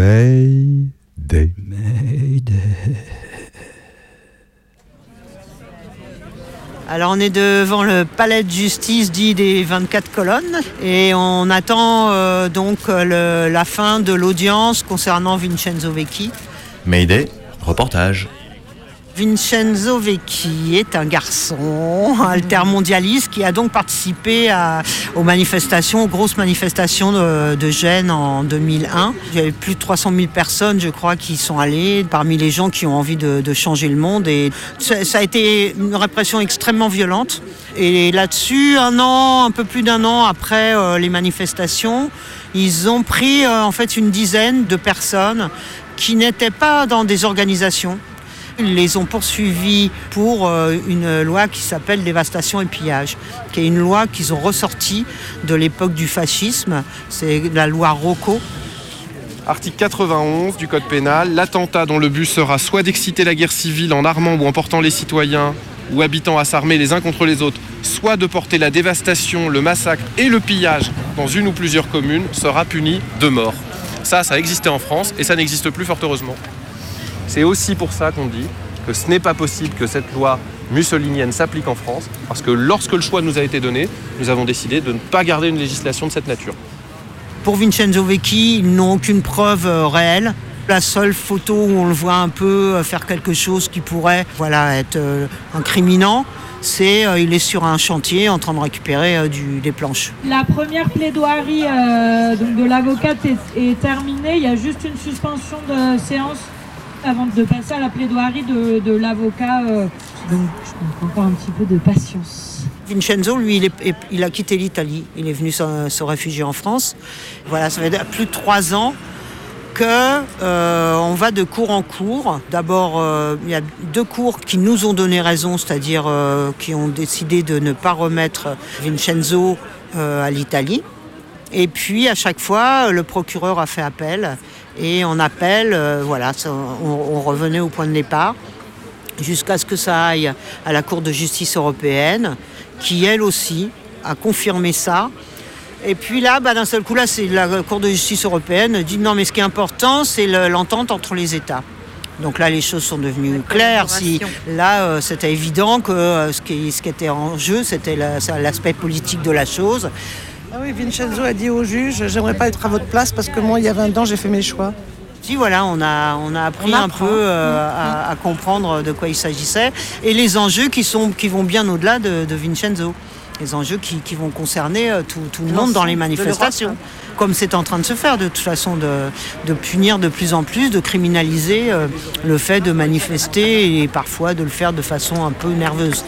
Mayday. Alors on est devant le palais de justice dit des 24 colonnes et on attend euh, donc le- la fin de l'audience concernant Vincenzo Vecchi. Mayday, reportage. Vincenzo Vecchi est un garçon altermondialiste qui a donc participé aux manifestations, aux grosses manifestations de, Gênes en 2001. Il y avait plus de 300 000 personnes, je crois, qui sont allées parmi les gens qui ont envie de, changer le monde. Et ça, ça a été une répression extrêmement violente. Et là-dessus, un an, un peu plus d'un an après euh, les manifestations, ils ont pris euh, en fait une dizaine de personnes qui n'étaient pas dans des organisations. Ils les ont poursuivis pour euh, une loi qui s'appelle dévastation et pillage, qui est une loi qu'ils ont ressortie de l'époque du fascisme. C'est la loi Rocco. Article 91 du Code pénal, l'attentat dont le but sera soit d'exciter la guerre civile en armant ou en portant les citoyens ou habitants à s'armer les uns contre les autres, soit de porter la dévastation, le massacre et le pillage dans une ou plusieurs communes, sera puni de mort. Ça, ça existait en France et ça n'existe plus fort heureusement. C'est aussi pour ça qu'on dit que ce n'est pas possible que cette loi mussolinienne s'applique en France, parce que lorsque le choix nous a été donné, nous avons décidé de ne pas garder une législation de cette nature. Pour Vincenzo Vecchi, ils n'ont aucune preuve euh, réelle. La seule photo où on le voit un peu euh, faire quelque chose qui pourrait voilà, être euh, incriminant, c'est euh, il est sur un chantier en train de récupérer euh, du- des planches. La première plaidoirie euh, donc de l'avocate est, est terminée. Il y a juste une suspension de séance avant de passer à la plaidoirie de, de l'avocat. euh. donc je encore un petit peu de patience. Vincenzo, lui, il, a quitté l'Italie. Il est venu se, se réfugier en France. Voilà, ça fait plus de trois ans que euh, on va de cours en cours. D'abord, euh, il y a deux cours qui nous ont donné raison, c'est-à-dire euh, qui ont décidé de ne pas remettre Vincenzo euh, à l'Italie. Et puis, à chaque fois, le procureur a fait appel. Et en appel, euh, voilà, ça- on, on revenait au point de départ jusqu'à ce que ça aille à la Cour de justice européenne, qui elle aussi a confirmé ça. Et puis là, bah, d'un seul coup, là, c'est la Cour de justice européenne dit non, mais ce qui est important, c'est le- l'entente entre les États. Donc là, les choses sont devenues claires. Si, là, euh, c'était évident que euh, ce, qui, ce qui était en jeu, c'était la- l'aspect politique de la chose. Ah oui, Vincenzo a dit au juge J'aimerais pas être à votre place parce que moi, il y a 20 ans, j'ai fait mes choix. Si voilà, on a, on a appris On un peu euh, à, à comprendre de quoi il s'agissait et les enjeux qui, sont, qui vont bien au-delà de, de Vincenzo. Les enjeux qui, qui vont concerner euh, tout, tout le monde dans les manifestations. Comme c'est en train de se faire de toute façon, de, de punir de plus en plus, de criminaliser euh, le fait de manifester et parfois de le faire de façon un peu nerveuse.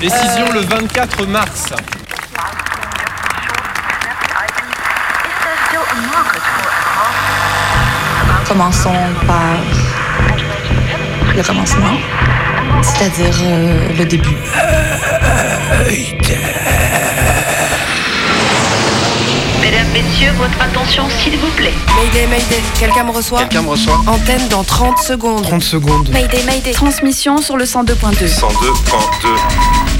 Décision le 24 mars. Commençons par le commencement, c'est-à-dire euh, le début. Mesdames, Messieurs, votre attention s'il vous plaît. Mayday, Mayday, quelqu'un me reçoit Quelqu'un me reçoit Antenne dans 30 secondes. 30 secondes. Mayday, Mayday. Transmission sur le 102.2. 102.2.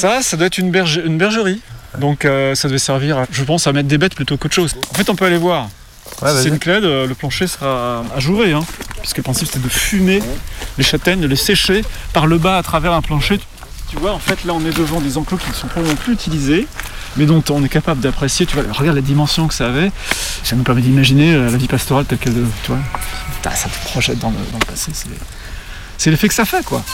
Ça, ça doit être une, berge- une bergerie. Donc euh, ça devait servir, je pense, à mettre des bêtes plutôt qu'autre chose. En fait, on peut aller voir. si c'est une clade, euh, le plancher sera ajouré. Hein, puisque le principe, c'était de fumer les châtaignes, de les sécher par le bas à travers un plancher. Tu vois, en fait, là, on est devant des enclos qui ne sont probablement plus utilisés, mais dont on est capable d'apprécier. Tu vois, regarde la dimension que ça avait. Ça nous permet d'imaginer euh, la vie pastorale telle qu'elle. Tu vois, ça te projette dans le, dans le passé. C'est l'effet que ça fait, quoi.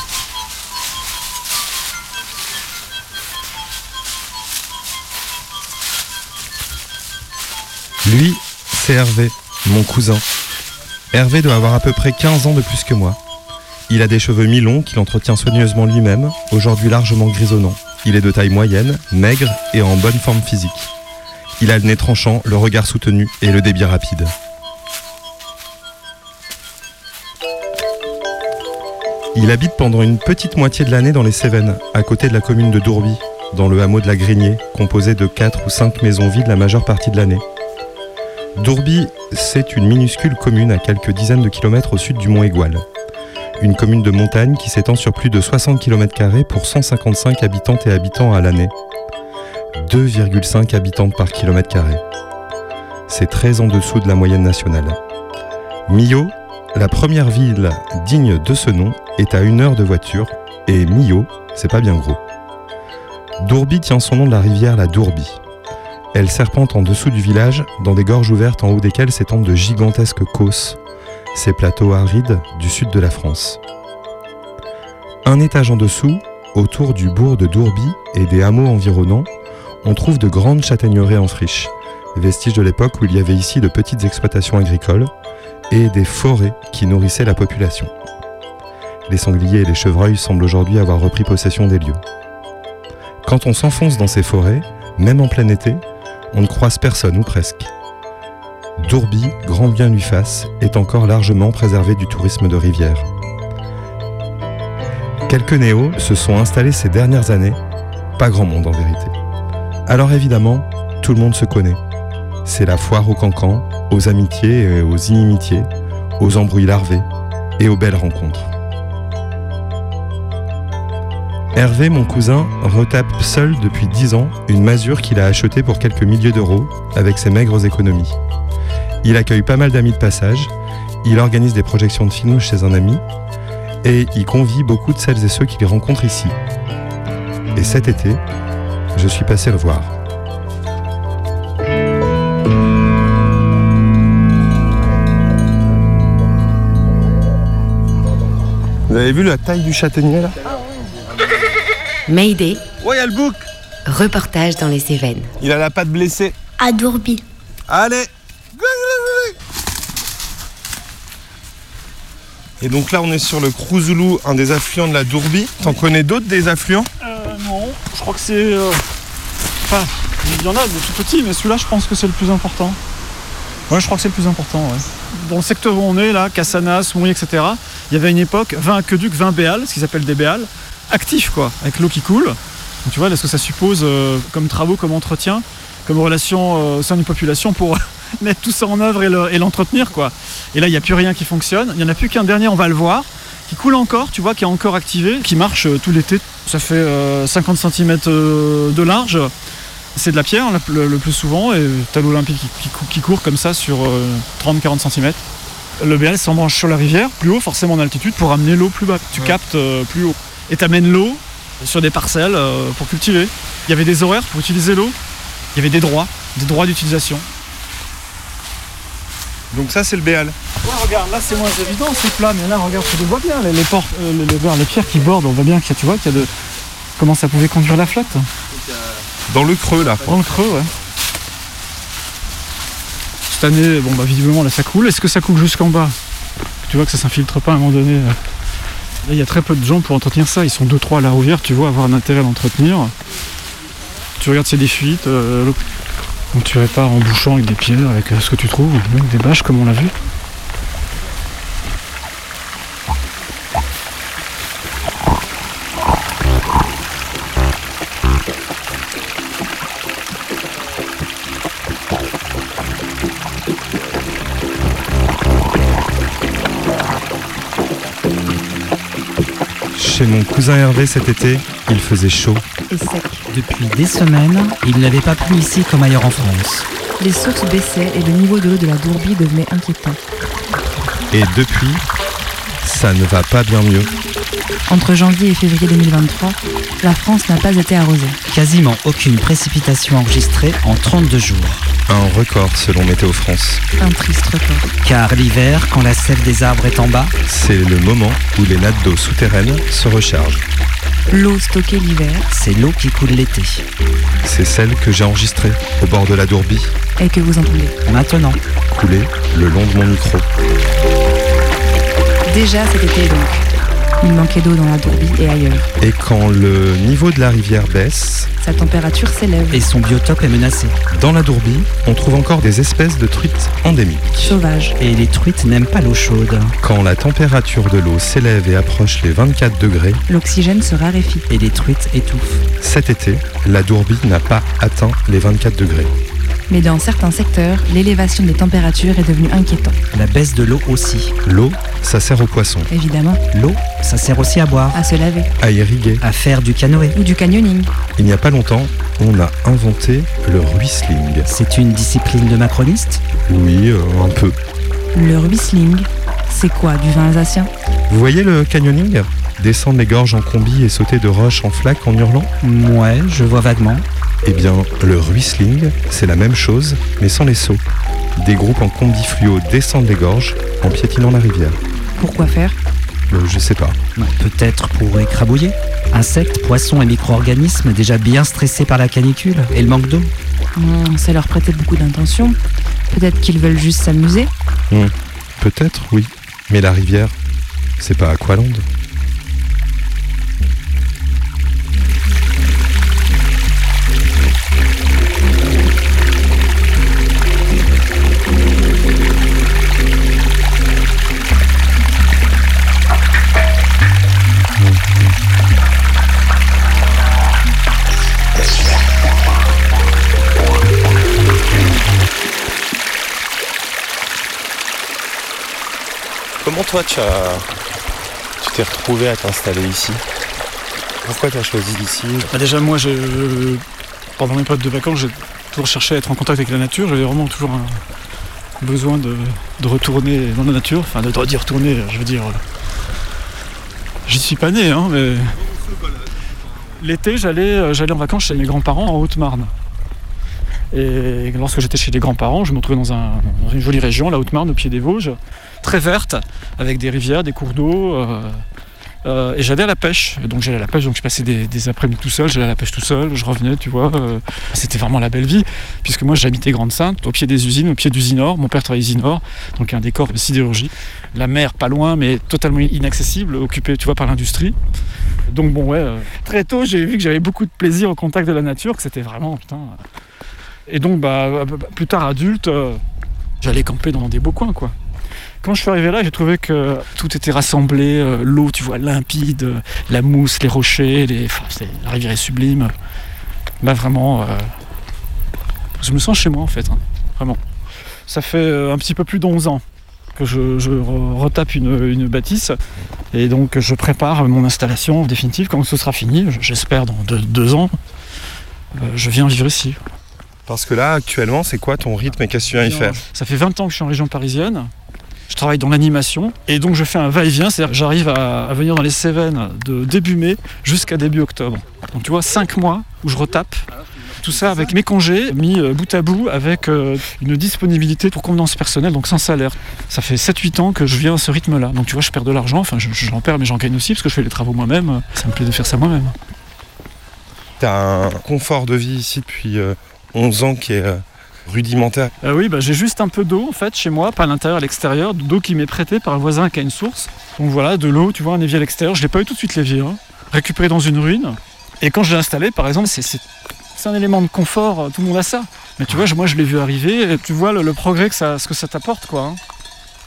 Lui, c'est Hervé, mon cousin. Hervé doit avoir à peu près 15 ans de plus que moi. Il a des cheveux mi-longs qu'il entretient soigneusement lui-même, aujourd'hui largement grisonnants. Il est de taille moyenne, maigre et en bonne forme physique. Il a le nez tranchant, le regard soutenu et le débit rapide. Il habite pendant une petite moitié de l'année dans les Cévennes, à côté de la commune de Dourby, dans le hameau de la Grigné, composé de 4 ou 5 maisons vides la majeure partie de l'année. Dourby, c'est une minuscule commune à quelques dizaines de kilomètres au sud du mont Égual. Une commune de montagne qui s'étend sur plus de 60 km pour 155 habitantes et habitants à l'année. 2,5 habitantes par kilomètre carré. C'est très en dessous de la moyenne nationale. Millau, la première ville digne de ce nom, est à une heure de voiture et Millau, c'est pas bien gros. Dourby tient son nom de la rivière la Dourbie. Elle serpente en dessous du village, dans des gorges ouvertes en haut desquelles s'étendent de gigantesques causses, ces plateaux arides du sud de la France. Un étage en dessous, autour du bourg de Dourby et des hameaux environnants, on trouve de grandes châtaigneraies en friche, vestiges de l'époque où il y avait ici de petites exploitations agricoles, et des forêts qui nourrissaient la population. Les sangliers et les chevreuils semblent aujourd'hui avoir repris possession des lieux. Quand on s'enfonce dans ces forêts, même en plein été, on ne croise personne ou presque. Dourby, grand bien lui fasse, est encore largement préservé du tourisme de rivière. Quelques néos se sont installés ces dernières années, pas grand monde en vérité. Alors évidemment, tout le monde se connaît. C'est la foire aux cancans, aux amitiés et aux inimitiés, aux embrouilles larvées et aux belles rencontres. Hervé, mon cousin, retape seul depuis 10 ans une masure qu'il a achetée pour quelques milliers d'euros avec ses maigres économies. Il accueille pas mal d'amis de passage, il organise des projections de films chez un ami et il convie beaucoup de celles et ceux qu'il rencontre ici. Et cet été, je suis passé le voir. Vous avez vu la taille du châtaignier là? Ouais, y'a le bouc reportage dans les Cévennes. Il a la patte blessée. À Dourby. Allez Et donc là, on est sur le Crouzoulou, un des affluents de la Dourbie. T'en connais d'autres des affluents? Euh, non, je crois que c'est. euh, Enfin, il y en a des tout petits, mais celui-là, je pense que c'est le plus important. Ouais, je crois que c'est le plus important, ouais. Dans le secteur où on est, là, Cassanas, Mouy, etc., il y avait une époque 20 aqueducs, 20 béals, ce qu'ils appellent des béals, actifs, quoi, avec l'eau qui coule. Donc tu vois, là, ce que ça suppose euh, comme travaux, comme entretien, comme relation euh, au sein d'une population pour mettre tout ça en œuvre et le- et l'entretenir, quoi. Et là, il n'y a plus rien qui fonctionne. Il n'y en a plus qu'un dernier, on va le voir, qui coule encore, tu vois, qui est encore activé, qui marche euh, tout l'été. Ça fait euh, 50 cm de large. C'est de la pierre le, plus souvent, et t'as l'Olympique qui, qui cou- qui court comme ça sur 30-40 cm. Le BL s'embranche sur la rivière, plus haut, forcément en altitude, pour amener l'eau plus bas. Tu captes plus haut. Et t'amènes l'eau sur des parcelles euh, pour cultiver. Il y avait des horaires pour utiliser l'eau. Il y avait des droits, des droits d'utilisation. Donc ça, c'est le béal. Ouais, regarde, là c'est moins évident, c'est plat, mais là, regarde, tu le vois bien, les, les, portes, euh, les, les- pierres qui bordent, on voit bien qu'il y a, tu vois, qu'il y a de. Comment ça pouvait conduire la flotte Dans le creux, là. Dans le creux, ouais. Cette année, bon, bah, visiblement, là, ça coule. Est-ce que ça coule jusqu'en bas? Tu vois que ça s'infiltre pas à un moment donné. Là, Il y a très peu de gens pour entretenir ça. Ils sont 2-3 à la rouvière, tu vois, avoir un intérêt à l'entretenir. Tu regardes s'il y a des fuites. euh, donc tu répares en bouchant avec des pierres, avec euh, ce que tu trouves, même des bâches comme on l'a vu. Cousin Hervé cet été, il faisait chaud. et sec. Depuis des semaines, il n'avait pas plu ici comme ailleurs en France. Les sources baissaient et le niveau de l'eau de la Dourbie devenait inquiétant. Et depuis, ça ne va pas bien mieux. Entre janvier et février 2023, la France n'a pas été arrosée. Quasiment aucune précipitation enregistrée en 32 jours. Un record selon Météo France. Un triste record. Car l'hiver, quand la sève des arbres est en bas, C'est le moment où les nattes d'eau souterraines se rechargent. L'eau stockée l'hiver c'est l'eau qui coule l'été. C'est celle que j'ai enregistrée au bord de la Dourbie, et que vous entendez. Maintenant, coulée le long de mon micro. Déjà cet été donc. Il manquait d'eau dans la Dourbie et ailleurs. Et quand le niveau de la rivière baisse, Sa température s'élève. Et son biotope est menacé. dans la Dourbie, on trouve encore des espèces de truites endémiques. Sauvage. Et les truites n'aiment pas l'eau chaude. Quand la température de l'eau s'élève et approche les 24 degrés, L'oxygène se raréfie. Et les truites étouffent. cet été, la Dourbie n'a pas atteint les 24 degrés. Mais dans certains secteurs, l'élévation des températures est devenue inquiétante. La baisse de l'eau aussi. L'eau, ça sert aux poissons, Évidemment, L'eau, ça sert aussi à boire, à se laver. à irriguer. à faire du canoë. Ou du canyoning. Il n'y a pas longtemps, on a inventé le ruisseling. C'est une discipline de macroniste? Oui, euh, un peu. Le ruisseling, c'est quoi Du vin alsacien? Vous voyez le canyoning? Descendre les gorges en combi et sauter de roche en flaque en hurlant? Ouais, je vois vaguement. Eh bien, le ruisseling, c'est la même chose, mais sans les sauts. Des groupes en combi fluo descendent les gorges en piétinant la rivière. Pourquoi faire? Euh, je sais pas. Ouais, Peut-être pour écrabouiller. Insectes, poissons et micro-organismes déjà bien stressés par la canicule et le manque d'eau. Hmm, Ça leur prêtait beaucoup d'intention. Peut-être qu'ils veulent juste s'amuser. Peut-être, oui. Mais la rivière, c'est pas Aqualand. Comment toi tu as tu t'es retrouvé à t'installer ici? Pourquoi tu as choisi ici Bah déjà moi je, pendant mes périodes de vacances j'ai toujours cherché à être en contact avec la nature. J'avais vraiment toujours un besoin de, de retourner dans la nature. Enfin de, d'y retourner, je veux dire. euh, J'y suis pas né hein, mais. L'été j'allais euh, j'allais en vacances chez mes grands-parents en Haute-Marne. Et lorsque j'étais chez les grands-parents, je me retrouvais dans, un- dans une jolie région, la Haute-Marne, au pied des Vosges, très verte, avec des rivières, des cours d'eau. euh, euh, et j'allais à la pêche. Donc j'allais à la pêche, donc je passais des, après-midi tout seul, j'allais à la pêche tout seul, je revenais, tu vois. euh, c'était vraiment la belle vie, puisque moi j'habitais Grande-Sainte, au pied des usines, au pied d'Usinor. Mon père travaillait Usinor, donc un décor de sidérurgie. La mer pas loin, mais totalement inaccessible, occupée, tu vois, par l'industrie. Donc bon, ouais, très tôt j'ai vu que j'avais beaucoup de plaisir au contact de la nature, que c'était vraiment, putain. Et donc, bah, plus tard adulte, euh, j'allais camper dans des beaux coins, quoi. Quand je suis arrivé là, j'ai trouvé que tout était rassemblé, euh, l'eau, tu vois, limpide, euh, la mousse, les rochers, les... la rivière est sublime. Là, vraiment, je me sens chez moi, en fait, hein, vraiment. Ça fait un petit peu plus de 11 ans que je, je re- retape une, une bâtisse, et donc je prépare mon installation définitive quand ce sera fini, j'espère dans deux, deux ans. je viens vivre ici. Parce que là, actuellement, c'est quoi ton rythme et qu'est-ce que tu viens y faire Ça fait 20 ans que je suis en région parisienne. Je travaille dans l'animation et donc je fais un va-et-vient, c'est-à-dire que j'arrive à, à venir dans les Cévennes de début mai jusqu'à début octobre. Donc tu vois, 5 mois où je retape. Tout ça avec mes congés mis euh, bout à bout avec euh, une disponibilité pour convenance personnelle, donc sans salaire. Ça fait 7-8 ans que je viens à ce rythme-là. Donc tu vois, je perds de l'argent, enfin je- j'en perds mais j'en gagne aussi parce que je fais les travaux moi-même. Ça me plaît de faire ça moi-même. T'as un confort de vie ici depuis euh, 11 ans qui est euh, rudimentaire. Euh, oui, bah, j'ai juste un peu d'eau en fait chez moi, pas à l'intérieur, à l'extérieur, d'eau qui m'est prêtée par un voisin qui a une source. Donc voilà, de l'eau, tu vois, un évier à l'extérieur. Je l'ai pas eu tout de suite l'évier, hein. récupéré dans une ruine. Et quand je l'ai installé, par exemple, c'est, un élément de confort, euh, tout le monde a ça. Mais tu vois, moi je l'ai vu arriver, et tu vois le, le progrès que ça, ce que ça t'apporte, quoi. hein.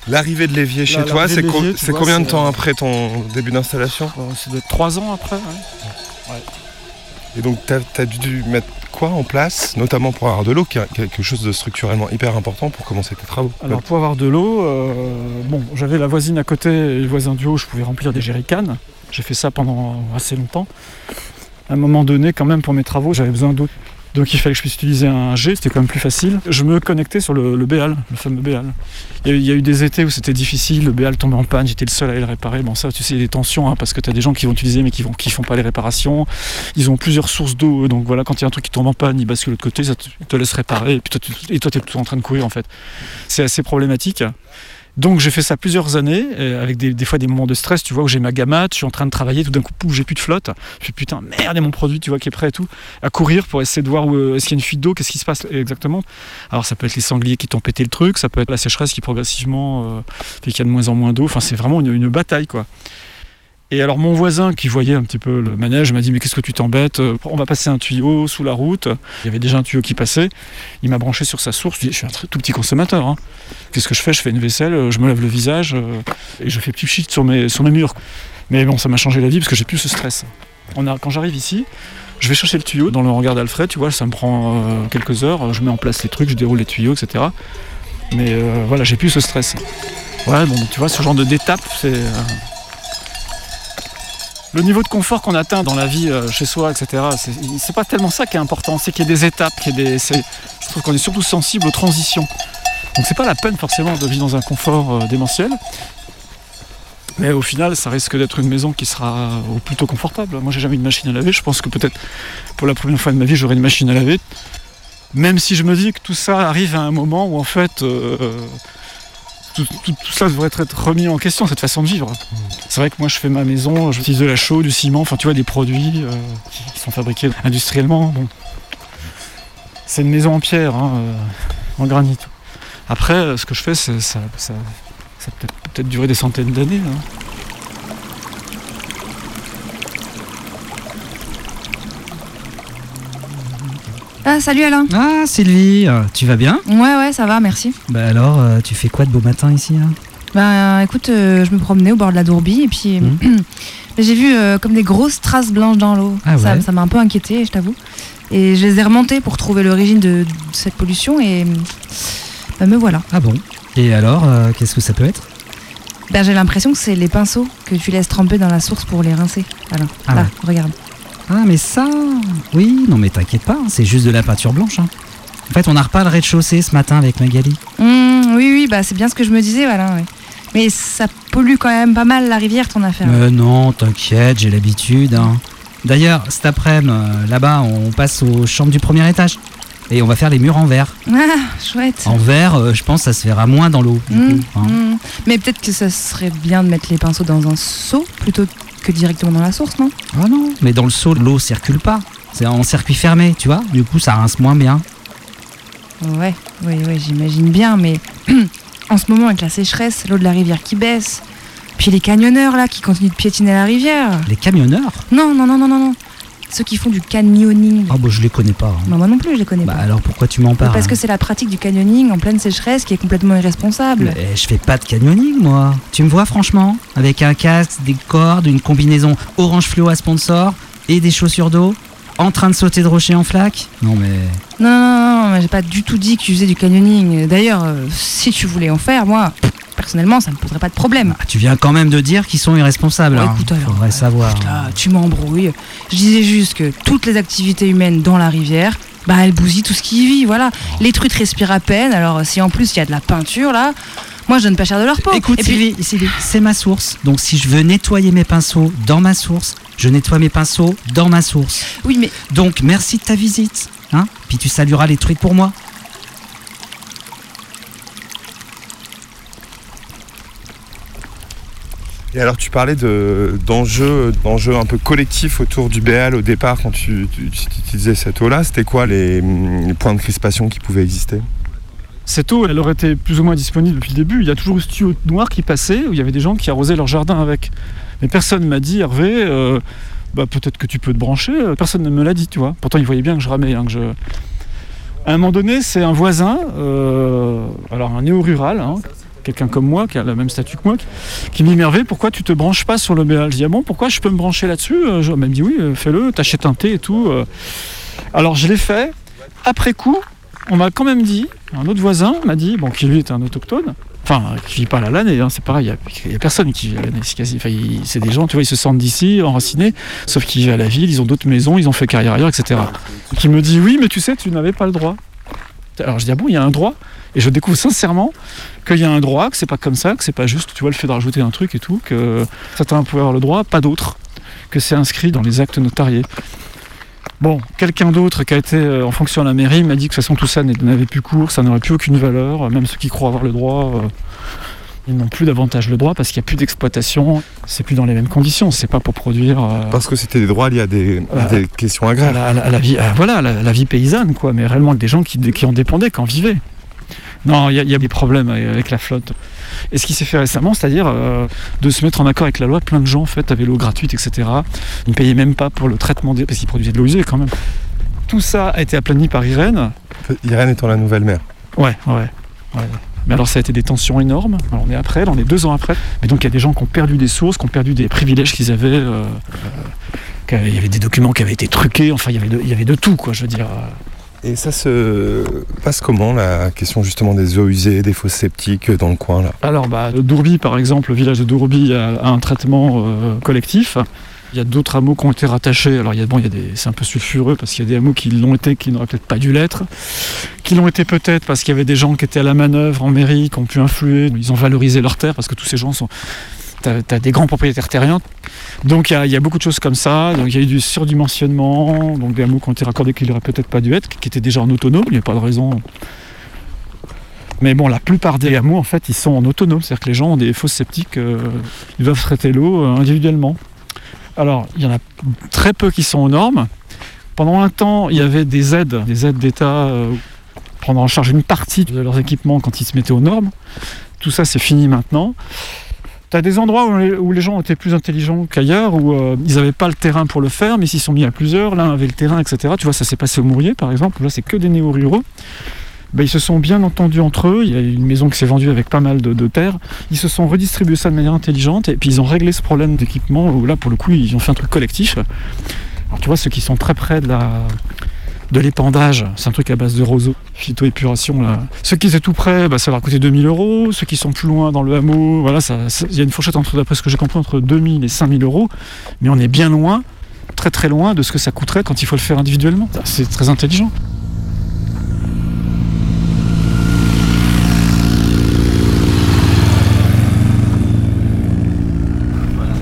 L'arrivée de l'évier chez toi, c'est, co- tu combien de temps euh, après ton début d'installation? C'est de 3 ans après. ouais. Ouais. Et donc, t'as as dû mettre quoi en place, notamment pour avoir de l'eau, qui est quelque chose de structurellement hyper important pour commencer tes travaux Alors pour avoir de l'eau, euh, bon, j'avais la voisine à côté et le voisin du haut, je pouvais remplir des jerrycans. J'ai fait ça pendant assez longtemps. À un moment donné, quand même, pour mes travaux, j'avais besoin d'eau. Donc il fallait que je puisse utiliser un G, c'était quand même plus facile. Je me connectais sur le, le Béal, le fameux Béal. Il y, a eu, il des étés où c'était difficile, le Béal tombait en panne, j'étais le seul à aller le réparer. Bon ça, tu sais, il y a des tensions, hein, parce que tu as des gens qui vont utiliser mais qui ne font pas les réparations. Ils ont plusieurs sources d'eau, donc voilà, quand il y a un truc qui tombe en panne, ils basculent de l'autre côté, ça te, te laisse réparer, et toi, tu et es plutôt en train de courir en fait. C'est assez problématique. Donc j'ai fait ça plusieurs années, euh, avec des, fois des moments de stress, tu vois, où j'ai ma gamate, je suis en train de travailler, tout d'un coup, j'ai plus de flotte. Je fais putain, merde, et mon produit, tu vois, qui est prêt et tout, à courir pour essayer de voir où euh, est-ce qu'il y a une fuite d'eau, qu'est-ce qui se passe exactement. Alors ça peut être les sangliers qui t'ont pété le truc, ça peut être la sécheresse qui progressivement euh, fait qu'il y a de moins en moins d'eau. Enfin, c'est vraiment une bataille, quoi. Et alors mon voisin qui voyait un petit peu le manège m'a dit mais qu'est-ce que tu t'embêtes? On va passer un tuyau sous la route. Il y avait déjà un tuyau qui passait. Il m'a branché sur sa source. Je, suis un tout petit consommateur. Hein. Qu'est-ce que je fais? Je fais une vaisselle, je me lave le visage euh, et je fais petit shit sur mes, sur mes murs. Mais bon, ça m'a changé la vie parce que j'ai plus ce stress. Quand j'arrive ici, je vais chercher le tuyau dans le hangar d'Alfred, tu vois, ça me prend euh, quelques heures, je mets en place les trucs, je déroule les tuyaux, etc. Mais euh, voilà, j'ai plus ce stress. Ouais, bon, tu vois, ce genre d'étape, c'est. Euh, le niveau de confort qu'on atteint dans la vie chez soi, etc., c'est pas tellement ça qui est important, c'est qu'il y ait des étapes, qu'il y ait des. Je trouve qu'on est surtout sensible aux transitions. Donc c'est pas la peine forcément de vivre dans un confort démentiel, mais au final, ça risque d'être une maison qui sera plutôt confortable. Moi, j'ai jamais eu de machine à laver. Je pense que peut-être pour la première fois de ma vie, j'aurai une machine à laver. Même si je me dis que tout ça arrive à un moment où en fait euh, tout, ça devrait être remis en question, cette façon de vivre. C'est vrai que moi je fais ma maison, j'utilise de la chaux, du ciment, enfin tu vois des produits euh, qui sont fabriqués industriellement. C'est une maison en pierre, hein, euh, en granit. Après, ce que je fais, ça, ça peut peut-être durer des centaines d'années. Hein. Ah, salut Alain. Ah, Sylvie, euh, tu vas bien? Ouais, ouais, ça va, merci. Bah alors, euh, tu fais quoi de beau matin ici hein? Bah écoute, euh, je me promenais au bord de la Dourbie et puis mmh. j'ai vu comme des grosses traces blanches dans l'eau. Ah ça m'a un peu inquiété, je t'avoue. Et je les ai remontées pour trouver l'origine de, cette pollution et bah, me voilà. Ah bon? Et alors, qu'est-ce que ça peut être? Ben, J'ai l'impression que c'est les pinceaux que tu laisses tremper dans la source pour les rincer. Alors, ah là, regarde. Ah, mais ça Oui, non, mais t'inquiète pas, c'est juste de la peinture blanche. Hein. En fait, on a repas le rez-de-chaussée ce matin avec Magali. Mmh, oui, oui, bah c'est bien ce que je me disais, voilà. Mais ça pollue quand même pas mal la rivière, ton affaire. Euh, non, t'inquiète, j'ai l'habitude. Hein. D'ailleurs, cet après-midi, euh, là-bas, on passe aux chambres du premier étage. Et on va faire les murs en verre. Ah, chouette. En verre, euh, je pense que ça se verra moins dans l'eau. Mmh, hein. mmh. Mais peut-être que ça serait bien de mettre les pinceaux dans un seau plutôt que directement dans la source, non? Ah non, mais dans le seau, l'eau circule pas. C'est en circuit fermé, tu vois. Du coup, ça rince moins bien. Ouais, ouais, ouais, j'imagine bien, mais en ce moment, avec la sécheresse, l'eau de la rivière qui baisse, puis les camionneurs là qui continuent de piétiner la rivière. Les camionneurs? Non, non, non, non, non, non ceux qui font du canyoning. Ah bah je les connais pas. Hein. moi non plus je les connais bah pas. Alors pourquoi tu m'en parles Parce que c'est la pratique du canyoning en pleine sécheresse qui est complètement irresponsable. Mais je fais pas de canyoning moi. Tu me vois franchement Avec un casque, des cordes, une combinaison orange fluo à sponsor et des chaussures d'eau en train de sauter de rocher en flaque? Non mais... Non, non, non, j'ai pas du tout dit que tu faisais du canyoning. D'ailleurs, euh, si tu voulais en faire, moi, personnellement, ça ne poserait pas de problème. Ah, tu viens quand même de dire qu'ils sont irresponsables. Hein. écoute, Faudrait savoir. tu m'embrouilles. Je disais juste que toutes les activités humaines dans la rivière, bah, elles bousillent tout ce qui y vit. Voilà. Oh. Les truites respirent à peine. Alors, si en plus il y a de la peinture là, moi, je donne pas cher de leur peau. Écoute, c'est ma source. Donc, si je veux nettoyer mes pinceaux dans ma source, je nettoie mes pinceaux dans ma source. Oui, mais. Donc, merci de ta visite. Hein Puis tu salueras les truites pour moi. Et alors tu parlais d'enjeux d'enjeux un peu collectifs autour du BL au départ quand tu, utilisais cette eau-là. C'était quoi les, points de crispation qui pouvaient exister? Cette eau, elle aurait été plus ou moins disponible depuis le début. Il y a toujours eu ce tuyau noir qui passait, où il y avait des gens qui arrosaient leur jardin avec. Mais personne ne m'a dit, Hervé, euh, bah, peut-être que tu peux te brancher. Personne ne me l'a dit, tu vois. Pourtant, il voyait bien que je ramais. Hein, que je... À un moment donné, c'est un voisin, euh, alors un néo-rural, hein, quelqu'un comme moi, qui a le même statut que moi, qui m'émerveille pourquoi tu te branches pas sur le Je dis ah pourquoi je peux me brancher là-dessus? Euh, Je me dit oui, euh, fais-le, t'achètes un thé et tout. Euh. Alors je l'ai fait. Après coup, on m'a quand même dit, un autre voisin m'a dit, bon, qui lui est un autochtone, enfin, qui vit pas à l'année, hein, c'est pareil, il n'y a, personne qui vit à l'année, c'est quasi, c'est des gens, tu vois, ils se sentent d'ici, enracinés, sauf qu'ils vivent à la ville, ils ont d'autres maisons, ils ont fait carrière ailleurs, etc. Qui me dit, oui, mais tu sais, tu n'avais pas le droit. Alors je dis, ah bon, il y a un droit Et je découvre sincèrement qu'il y a un droit, que c'est pas comme ça, que c'est pas juste, tu vois, le fait de rajouter un truc et tout, que certains peuvent avoir le droit, pas d'autres, que c'est inscrit dans les actes notariés. Bon, quelqu'un d'autre qui a été euh, en fonction à la mairie m'a dit que de toute façon tout ça n'avait plus cours, ça n'aurait plus aucune valeur, même ceux qui croient avoir le droit, euh, ils n'ont plus davantage le droit parce qu'il n'y a plus d'exploitation, c'est plus dans les mêmes conditions, c'est pas pour produire. Euh, parce que c'était des droits liés à des, questions agraires. À la, vie, voilà, la, vie paysanne, quoi, mais réellement avec des gens qui, qui en dépendaient, qui en vivaient. Non, il y, a des problèmes avec la flotte. Et ce qui s'est fait récemment, c'est-à-dire euh, de se mettre en accord avec la loi, plein de gens en fait avaient l'eau gratuite, etc. Ils ne payaient même pas pour le traitement des... parce qu'ils produisaient de l'eau usée quand même. Tout ça a été aplani par Irène. Irène étant la nouvelle mère. Ouais, ouais. Mais alors ça a été des tensions énormes. Alors on est après, on est deux ans après. Mais donc il y a des gens qui ont perdu des sources, qui ont perdu des privilèges qu'ils avaient. Euh, euh, il y avait des documents qui avaient été truqués. Enfin, il y avait de, il y avait de tout, quoi. Je veux dire. Et ça se passe comment la question justement des eaux usées, des fosses septiques dans le coin là? Alors bah Dourbi par exemple, le village de Dourbi a, un traitement euh, collectif. Il y a d'autres hameaux qui ont été rattachés. Alors il y a, bon, il y a des, c'est un peu sulfureux parce qu'il y a des hameaux qui l'ont été, qui n'auraient peut-être pas dû l'être, qui l'ont été peut-être parce qu'il y avait des gens qui étaient à la manœuvre en mairie, qui ont pu influer. Ils ont valorisé leurs terres parce que tous ces gens sont tu as, des grands propriétaires terriens. Donc il y, a beaucoup de choses comme ça. Donc il y a eu du surdimensionnement, donc des hameaux qui ont été raccordés qui n'auraient peut-être pas dû être, qui étaient déjà en autonome, il n'y a pas de raison. Mais bon, la plupart des hameaux, en fait, ils sont en autonome. C'est-à-dire que les gens ont des fosses sceptiques, euh, ils doivent traiter l'eau euh, individuellement. Alors, il y en a très peu qui sont aux normes. Pendant un temps, il y avait des aides, des aides d'État euh, prendre en charge une partie de leurs équipements quand ils se mettaient aux normes. Tout ça, c'est fini maintenant. Tu as des endroits où les, gens étaient plus intelligents qu'ailleurs, où euh, ils n'avaient pas le terrain pour le faire, mais s'ils sont mis à plusieurs, l'un avait le terrain, etc. Tu vois, ça s'est passé au Mourier, par exemple, là c'est que des néo-ruraux. Ben, ils se sont bien entendus entre eux. Il y a une maison qui s'est vendue avec pas mal de, de, terre. Ils se sont redistribués ça de manière intelligente et puis ils ont réglé ce problème d'équipement où là, pour le coup, ils ont fait un truc collectif. Alors tu vois, ceux qui sont très près de la, de l'épandage, c'est un truc à base de roseau, phytoépuration. Là. Ceux qui étaient tout près, bah, ça va coûter 2000 euros. Ceux qui sont plus loin dans le hameau, voilà, il y a une fourchette entre, d'après ce que j'ai compris, entre 2000 et 5000 euros. Mais on est bien loin, très très loin de ce que ça coûterait quand il faut le faire individuellement. C'est très intelligent.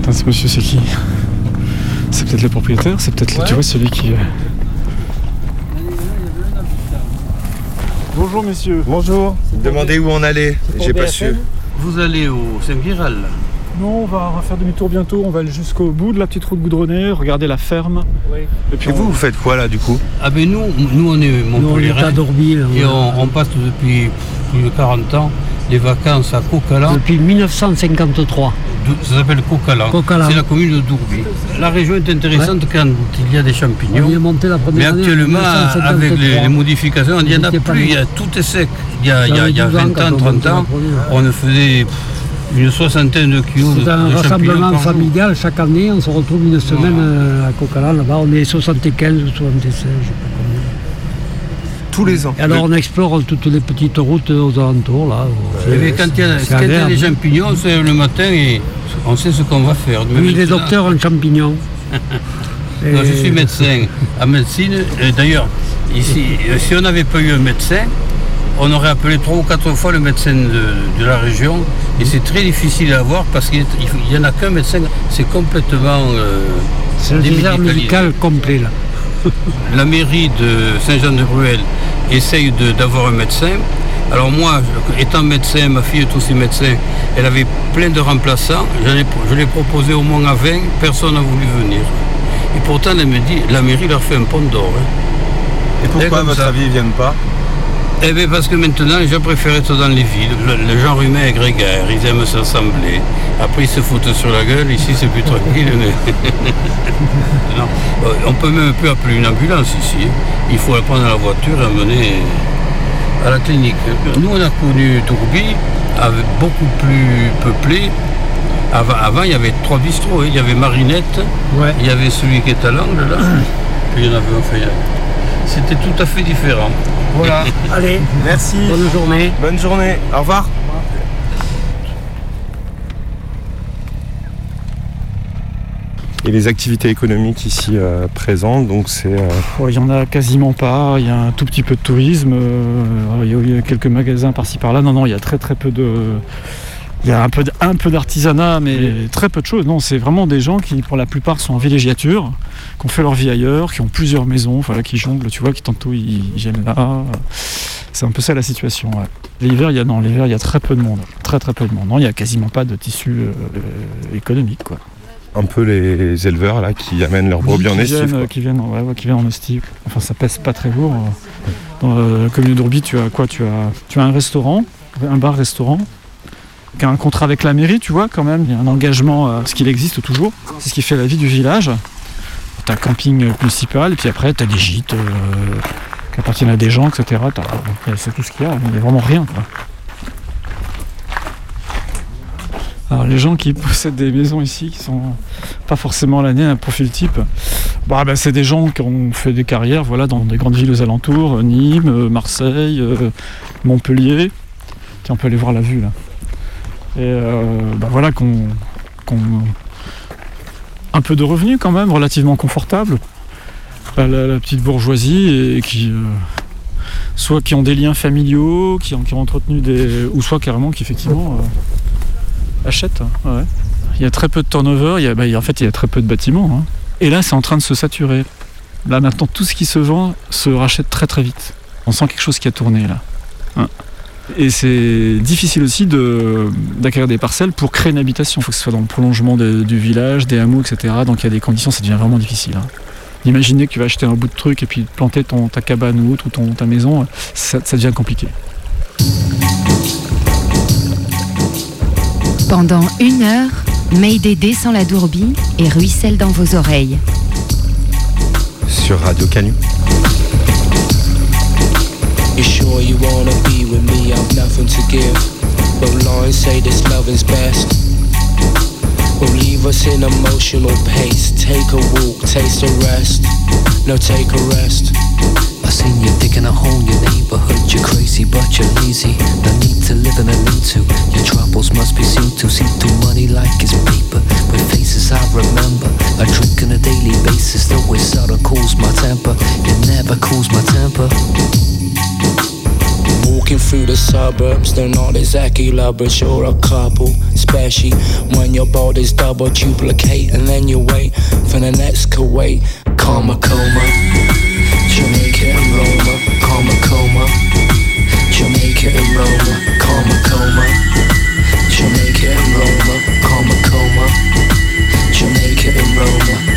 Attends, ce monsieur, c'est qui C'est peut-être le propriétaire, c'est peut-être, tu vois, celui qui. Euh, Bonjour messieurs. Bonjour. Demandez où on allait, j'ai pas su. Vous allez au Saint-Viral Non, on va faire demi-tour bientôt, on va aller jusqu'au bout de la petite route goudronnée, regarder la ferme. Oui. Et puis vous, vous faites quoi là du coup? Ah ben nous, nous on est Montpellier. Et on, passe depuis plus de 40 ans les vacances à Coquelin. Depuis 1953. Ça s'appelle Coquelin. C'est la commune de Dourbi. La région est intéressante quand il y a des champignons. On y est monté la première Mais actuellement, avec les, modifications, il n'y en a plus. Il y a, tout est sec. Il y a, il y a, 20 ans, 30 ans, on faisait une soixantaine de kilos C'est un rassemblement familial. Chaque année, on se retrouve une semaine euh, à Coquelin. Là-bas, on est 75 ou 76, je sais pas tous les ans. Et alors on explore toutes les petites routes aux alentours là. Euh, quand il y a, des champignons, c'est le matin et on sait ce qu'on va faire. oui, les docteurs en champignons. je suis médecin à médecine. D'ailleurs, ici, si on n'avait pas eu un médecin, on aurait appelé trois ou quatre fois le médecin de, la région. Et c'est très difficile à avoir parce qu'il n'y en a qu'un médecin. C'est complètement. Euh, c'est un désert médical complet là. la mairie de Saint-Jean-de-Bruel essaye d'avoir un médecin. Alors moi, étant médecin, ma fille est aussi médecin, elle avait plein de remplaçants. Je l'ai proposé au moins à 20, personne n'a voulu venir. Et pourtant, elle me dit, la mairie leur fait un pont d'or. Hein. Et pourquoi, à votre avis, ils ne viennent pas? Eh bien parce que maintenant les gens préfèrent être dans les villes. Le, genre humain est grégaire, ils aiment s'assembler. Après ils se foutent sur la gueule, ici c'est plus tranquille. non. Euh, on peut même plus appeler une ambulance ici. Il faut prendre la voiture et amener à la clinique. Nous on a connu Tourbi, avec beaucoup plus peuplé. Avant, il y avait trois bistrots. Il y avait Marinette, il y avait celui qui est à l'angle là, puis il y en avait un. C'était tout à fait différent. Voilà. Allez, merci. Bonne journée. Bonne journée. Au revoir. Et les activités économiques ici euh, présentes, donc c'est. Euh, il n'y en a quasiment pas. Il y a un tout petit peu de tourisme. Euh, il y a quelques magasins par-ci par-là. Non, non, il y a très très peu de. Il y a un peu, un peu d'artisanat, mais très peu de choses. Non, c'est vraiment des gens qui, pour la plupart, sont en villégiature, qui ont fait leur vie ailleurs, qui ont plusieurs maisons, voilà, qui jonglent, tu vois, qui tantôt ils, viennent là. C'est un peu ça la situation. L'hiver, il y a non, l'hiver, il y a très peu de monde, très très peu de monde. Non, il n'y a quasiment pas de tissu euh, économique, quoi. Un peu les éleveurs là qui amènent leurs brebis en estive. qui, viennent, qui viennent en estive. Enfin, ça pèse pas très lourd. Dans la commune d'Ourbi, tu as quoi? Tu as, tu as un restaurant, un bar-restaurant, qui un contrat avec la mairie, tu vois, quand même. Il y a un engagement, euh, ce qu'il existe toujours. C'est ce qui fait la vie du village. Tu as un camping municipal, et puis après, tu as des gîtes euh, qui appartiennent à des gens, etc. C'est tout ce qu'il y a, il n'y a vraiment rien. Alors les gens qui possèdent des maisons ici, qui sont pas forcément l'année un profil type, bah, bah, c'est des gens qui ont fait des carrières voilà, dans des grandes villes aux alentours, Nîmes, Marseille, euh, Montpellier. Tiens, on peut aller voir la vue là. Et euh, bah, voilà qu'on un peu de revenus quand même, relativement confortable. La, la, petite bourgeoisie et qui euh, soit qui ont des liens familiaux, qui ont, qui ont entretenu des. ou soit carrément qui effectivement achètent. Hein, il y a très peu de turnover, il y a, bah, en fait il y a très peu de bâtiments. Hein. Et là c'est en train de se saturer. Là maintenant tout ce qui se vend se rachète très très vite. On sent quelque chose qui a tourné là. Hein. Et c'est difficile aussi d'acquérir des parcelles pour créer une habitation. Il faut que ce soit dans le prolongement du village, des hameaux, etc. Donc il y a des conditions, ça devient vraiment difficile. Imaginez que tu vas acheter un bout de truc et puis planter ton, ta cabane ou autre, ou ton, ta maison, ça devient compliqué. Pendant une heure, Mayday descend la Dourbie et ruisselle dans vos oreilles. Sur Radio Canu. You sure you wanna be with me? I've nothing to give. But lines say this love is best. Will leave us in emotional pace. Take a walk, taste a rest. No, take a rest. I seen you digging a hole in your neighborhood. You're crazy, but you're lazy. No need to live in a lean to. Your troubles must be seen to. See through money like it's paper. With faces I remember. I drink on a daily basis. Though it seldom cools my temper. It never cools my temper. Walking through the suburbs, they're not exactly lovers, you're a couple. Especially when your body's double duplicate, and then you wait for the next Kuwait. Karma coma. Jamaica Jamaica and Roma, Karma coma. Jamaica and Roma, Karma coma. Jamaica and Roma.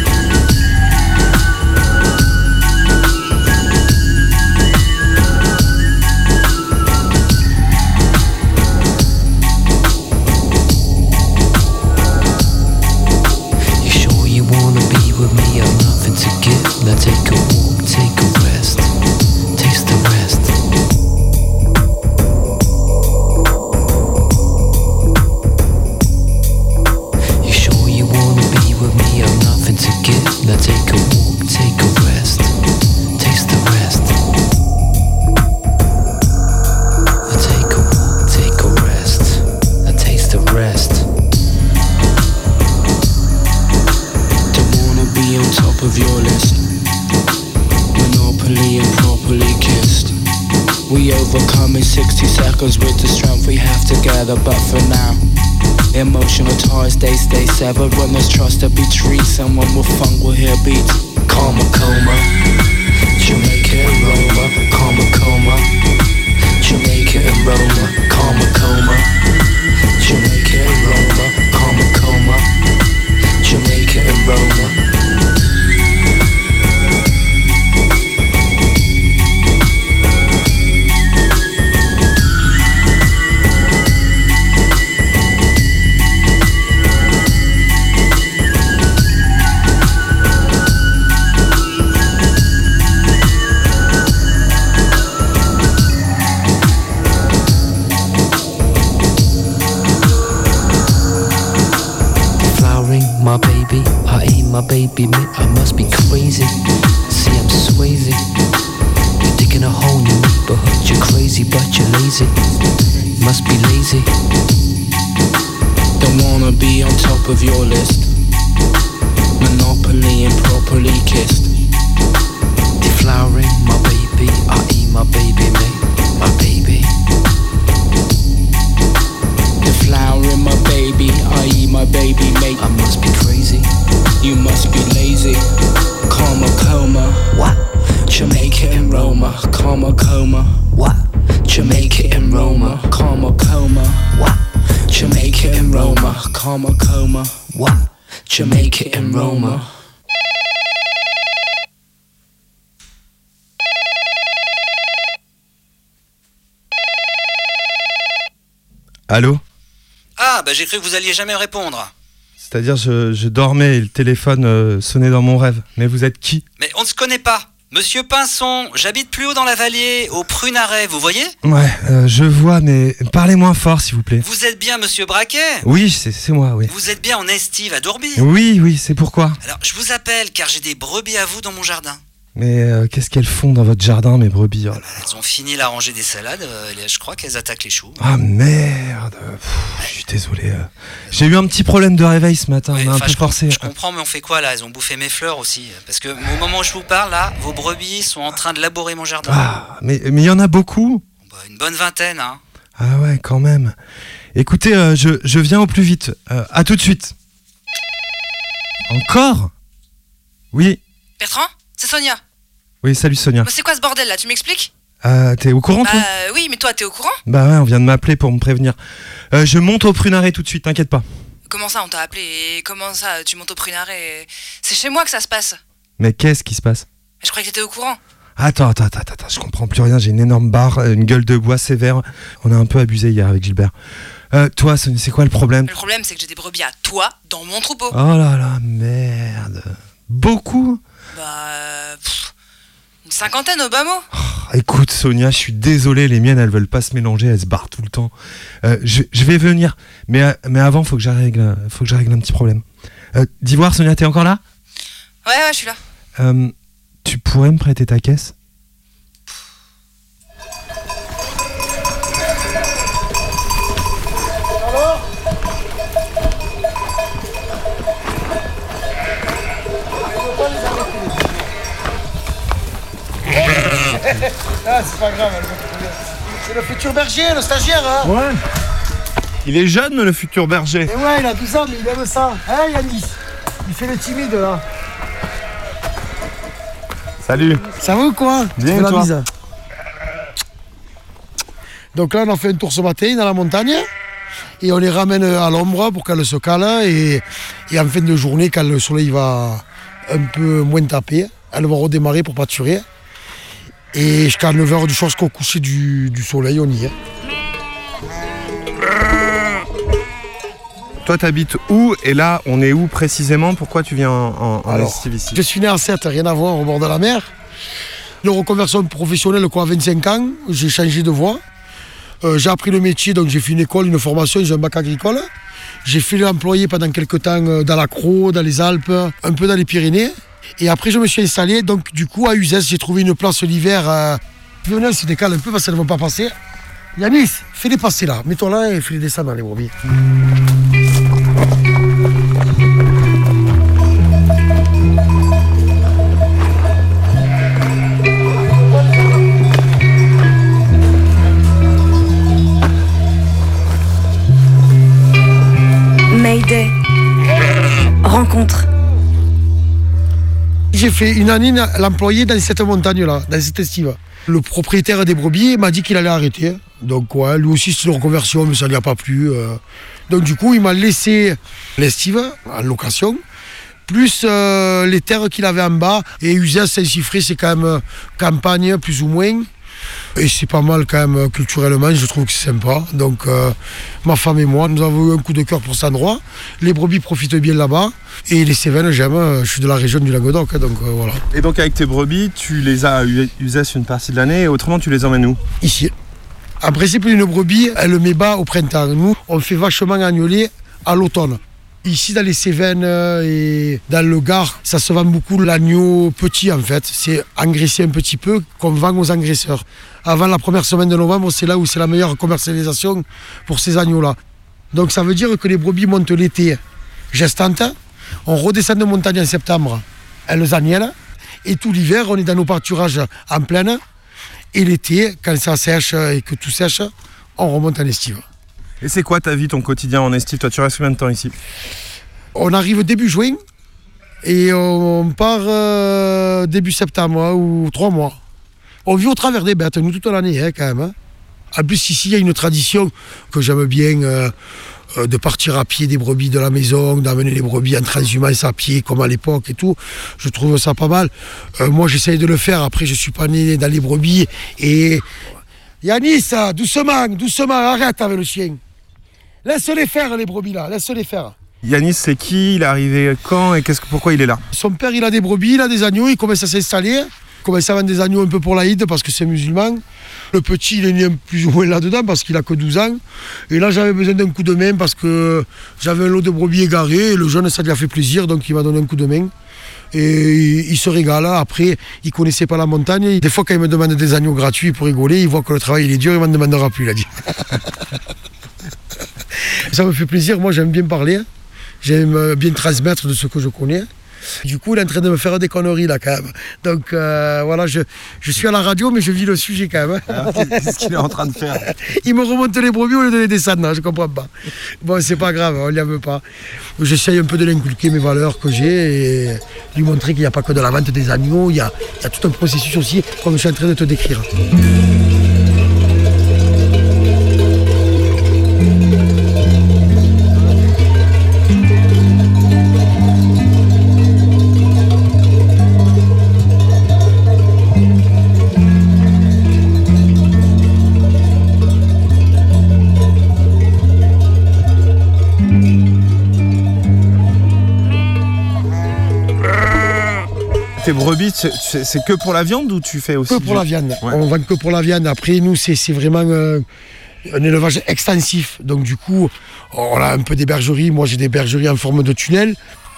My baby I ain't my baby, me, I must be crazy. See, I'm swayzy. You're digging a hole in your neighborhood. You're crazy, but you're lazy. Must be lazy. Don't wanna be on top of your list. Monopoly improperly kissed. Deflowering my baby, I eat my baby, mate, my baby flower in my baby, Ie my baby, mate. I must be crazy, you must be lazy. Karma, coma, what? Jamaica and Roma, karma, coma, what? Jamaica and Roma, karma, coma, what? Jamaica and Roma, karma, coma, what? Jamaica and Roma. Allô Ah, bah j'ai cru que vous alliez jamais répondre. C'est-à-dire, je, je dormais et le téléphone euh, sonnait dans mon rêve. Mais vous êtes qui? Mais on ne se connaît pas. Monsieur Pinson, j'habite plus haut dans la vallée, au Prunaret, vous voyez? Ouais, euh, je vois, mais parlez moins fort, s'il vous plaît. Vous êtes bien Monsieur Braquet? Oui, c'est c'est moi, oui. Vous êtes bien en estive à Dourby? Oui, oui, c'est pourquoi? Alors, je vous appelle car j'ai des brebis à vous dans mon jardin. Mais euh, qu'est-ce qu'elles font dans votre jardin, mes brebis? Oh là là. Elles ont fini la rangée des salades, euh, et je crois qu'elles attaquent les choux. Ah merde Pff, Je suis désolé. euh. J'ai eu un petit problème de réveil ce matin, on a un Enfin, peu je, com- forcé. je comprends, mais on fait quoi là? Elles ont bouffé mes fleurs aussi. Parce que au moment où je vous parle, là, vos brebis sont en train de laborer mon jardin. Ah, mais mais il y en a beaucoup Bah, une bonne vingtaine, hein. Ah ouais, quand même. Écoutez, euh, je, je viens au plus vite. Euh, à tout de suite. Encore? Oui, Bertrand? C'est Sonia. oui, salut Sonia. Bah, c'est quoi ce bordel là? Tu m'expliques? Euh, T'es au courant, Bah toi? Euh, oui, mais toi t'es au courant? Bah ouais, on vient de m'appeler pour me prévenir. Euh, je monte au prunaret tout de suite, t'inquiète pas. Comment ça on t'a appelé? Et comment ça tu montes au prunaret et- C'est chez moi que ça se passe. Mais qu'est-ce qui se passe? Je croyais que t'étais au courant. Attends, attends, attends, attends, je comprends plus rien. J'ai une énorme barre, une gueule de bois sévère. On a un peu abusé hier avec Gilbert. Euh, toi, Sonia, c'est quoi le problème? Le problème c'est que j'ai des brebis à toi dans mon troupeau. Oh là là, merde. Beaucoup? Bah euh, pff, une cinquantaine au bas mot. Ah, Écoute, Sonia, je suis désolé, les miennes, elles veulent pas se mélanger, elles se barrent tout le temps. Euh, je, je vais venir, mais, euh, mais avant, faut que, je règle, faut que je règle un petit problème. Euh, D'Ivoire, Sonia, t'es encore là? Ouais ouais, je suis là. Euh, Tu pourrais me prêter ta caisse? Ah, c'est pas grave. C'est le futur berger, le stagiaire, hein Ouais. Il est jeune, le futur berger. Et ouais, il a 12 ans, mais il aime ça. Hein, Yanis Il fait le timide, là. Salut. Ça va ou quoi? Bien, la bise Donc là, on a fait un tour ce matin dans la montagne. Et on les ramène à l'ombre pour qu'elles se calent. Et, et en fin de journée, quand le soleil va un peu moins taper, elles vont redémarrer pour pâturer. Et jusqu'à 9h du soir, jusqu'au coucher du, du soleil, on y est. Toi, t'habites où Et là, on est où précisément? Pourquoi tu viens en, en, en Alors, estive ici? Je suis né en 7, rien à voir, au bord de la mer. Une reconversion professionnelle, quoi, à 25 ans, j'ai changé de voie. Euh, j'ai appris le métier, donc j'ai fait une école, une formation, j'ai un bac agricole. J'ai fait l'employé pendant quelques temps euh, dans la Croix, dans les Alpes, un peu dans les Pyrénées. Et après, je me suis installé, donc du coup, à Uzès, j'ai trouvé une place l'hiver. Euh... Venez, se décale un peu parce qu'elles ne vont pas passer. Yanis, fais-les passer là. Mets-toi là et fais-les descendre dans les brebis. Mayday. Rencontre. J'ai fait une année l'employé dans cette montagne-là, dans cette estive. Le propriétaire des brebis m'a dit qu'il allait arrêter. Donc ouais, lui aussi c'est une reconversion, mais ça lui a pas plu. euh. Donc du coup, il m'a laissé l'estive en location, plus euh, les terres qu'il avait en bas. Et Uzès Saint-Siffré, c'est quand même euh, campagne, plus ou moins. Et c'est pas mal quand même euh, culturellement, je trouve que c'est sympa. Donc euh, ma femme et moi, nous avons eu un coup de cœur pour cet endroit. Les brebis profitent bien là-bas. Et les Cévennes, j'aime, euh, je suis de la région du Languedoc, hein, donc euh, voilà. Et donc, avec tes brebis, tu les as usées une partie de l'année et autrement, tu les emmènes où? Ici. En principe, une brebis, elle met bas au printemps. Nous, on fait vachement agnoler à l'automne. Ici, dans les Cévennes euh, et dans le Gard, ça se vend beaucoup l'agneau petit en fait. C'est engraissé un petit peu qu'on vend aux engraisseurs. Avant la première semaine de novembre, c'est là où c'est la meilleure commercialisation pour ces agneaux-là. Donc ça veut dire que les brebis montent l'été gestantes. On redescend de montagne en septembre, elles agnellent. Et tout l'hiver, on est dans nos pâturages en plaine. Et l'été, quand ça sèche et que tout sèche, on remonte en estive. Et c'est quoi ta vie, ton quotidien en estive Toi, tu restes combien de temps ici On arrive début juin et on part euh, début septembre hein, ou trois mois. On vit au travers des bêtes, nous, toute l'année, hein, quand même. hein. En plus, ici, il y a une tradition que j'aime bien euh, euh, de partir à pied des brebis de la maison, d'amener les brebis en transhumance à pied, comme à l'époque et tout. Je trouve ça pas mal. Moi, j'essaye de le faire. Après, je suis pas né dans les brebis. Et doucement, doucement, arrête avec le chien. Laisse-les faire, les brebis là, laisse-les faire. Yanis, c'est qui? Il est arrivé quand et qu'est-ce que, pourquoi il est là? Son père, il a des brebis, il a des agneaux, il commence à s'installer. Il commence à vendre des agneaux un peu pour l'Aïd parce que c'est musulman. Le petit, il est né plus ou moins là-dedans parce qu'il a que 12 ans. Et là, j'avais besoin d'un coup de main parce que j'avais un lot de brebis égarés. Et le jeune, ça lui a fait plaisir, donc il m'a donné un coup de main. Et il se régale. Après, il connaissait pas la montagne. Des fois, quand il me demande des agneaux gratuits pour rigoler, il voit que le travail il est dur, il m'en demandera plus, il a dit. ça me fait plaisir. Moi, j'aime bien parler. J'aime bien transmettre de ce que je connais. Du coup, il est en train de me faire des conneries là quand même. Donc euh, voilà, je, je, suis à la radio, mais je vis le sujet quand même. Qu'est-ce qu'il est en train de faire Il me remonte les brebis au lieu de les descendre, hein, je comprends pas. Bon, c'est pas grave, on n'y veut pas. J'essaye un peu de l'inculquer mes valeurs que j'ai et lui montrer qu'il n'y a pas que de la vente des agneaux, il y a, il y a tout un processus aussi, comme je suis en train de te décrire. Tes brebis, c'est que pour la viande ou tu fais aussi Que pour la viande. On vend que pour la viande. Après, nous, c'est vraiment euh, un élevage extensif. Donc, du coup, on a un peu des bergeries. Moi, j'ai des bergeries en forme de tunnel.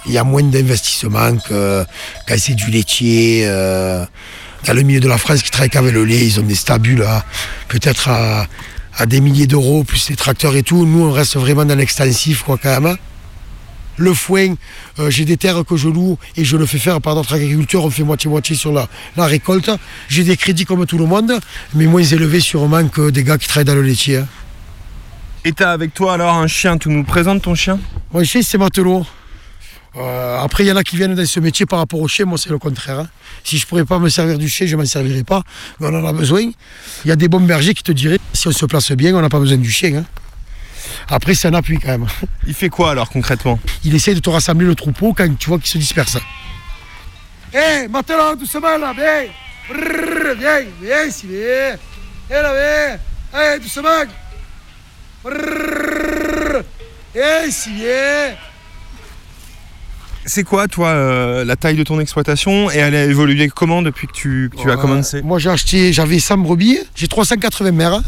Il y a moins d'investissement que quand c'est du laitier. Euh, dans le milieu de la France qui travaille qu'avec le lait, ils ont des stabules peut-être à, à, des milliers d'euros, plus les tracteurs et tout. Nous, on reste vraiment dans l'extensif, quoi, quand même. Le foin, euh, j'ai des terres que je loue et je le fais faire par notre agriculteur, on fait moitié-moitié sur la, la récolte. J'ai des crédits comme tout le monde, mais moins élevés sûrement que des gars qui travaillent dans le laitier. hein. Et t'as avec toi alors un chien, tu nous présentes ton chien? Mon chien, c'est matelot. Euh, après, il y en a qui viennent dans ce métier par rapport au chien, moi c'est le contraire. hein. Si je ne pourrais pas me servir du chien, je ne m'en servirais pas, mais on en a besoin. Il y a des bons bergers qui te diraient, si on se place bien, on n'a pas besoin du chien. hein. Après, c'est un appui quand même. Il fait quoi alors concrètement? Il essaie de te rassembler le troupeau quand tu vois qu'il se disperse. Hé, matelot, doucement là, viens. Brrr, Viens, viens ici, viens Hé là, viens. Hé, doucement. Brrr, Viens ici, viens C'est quoi toi euh, la taille de ton exploitation? Et elle a évolué comment depuis que tu, que tu as commencé? Moi j'ai acheté, j'avais 100 brebis, j'ai 380 mères.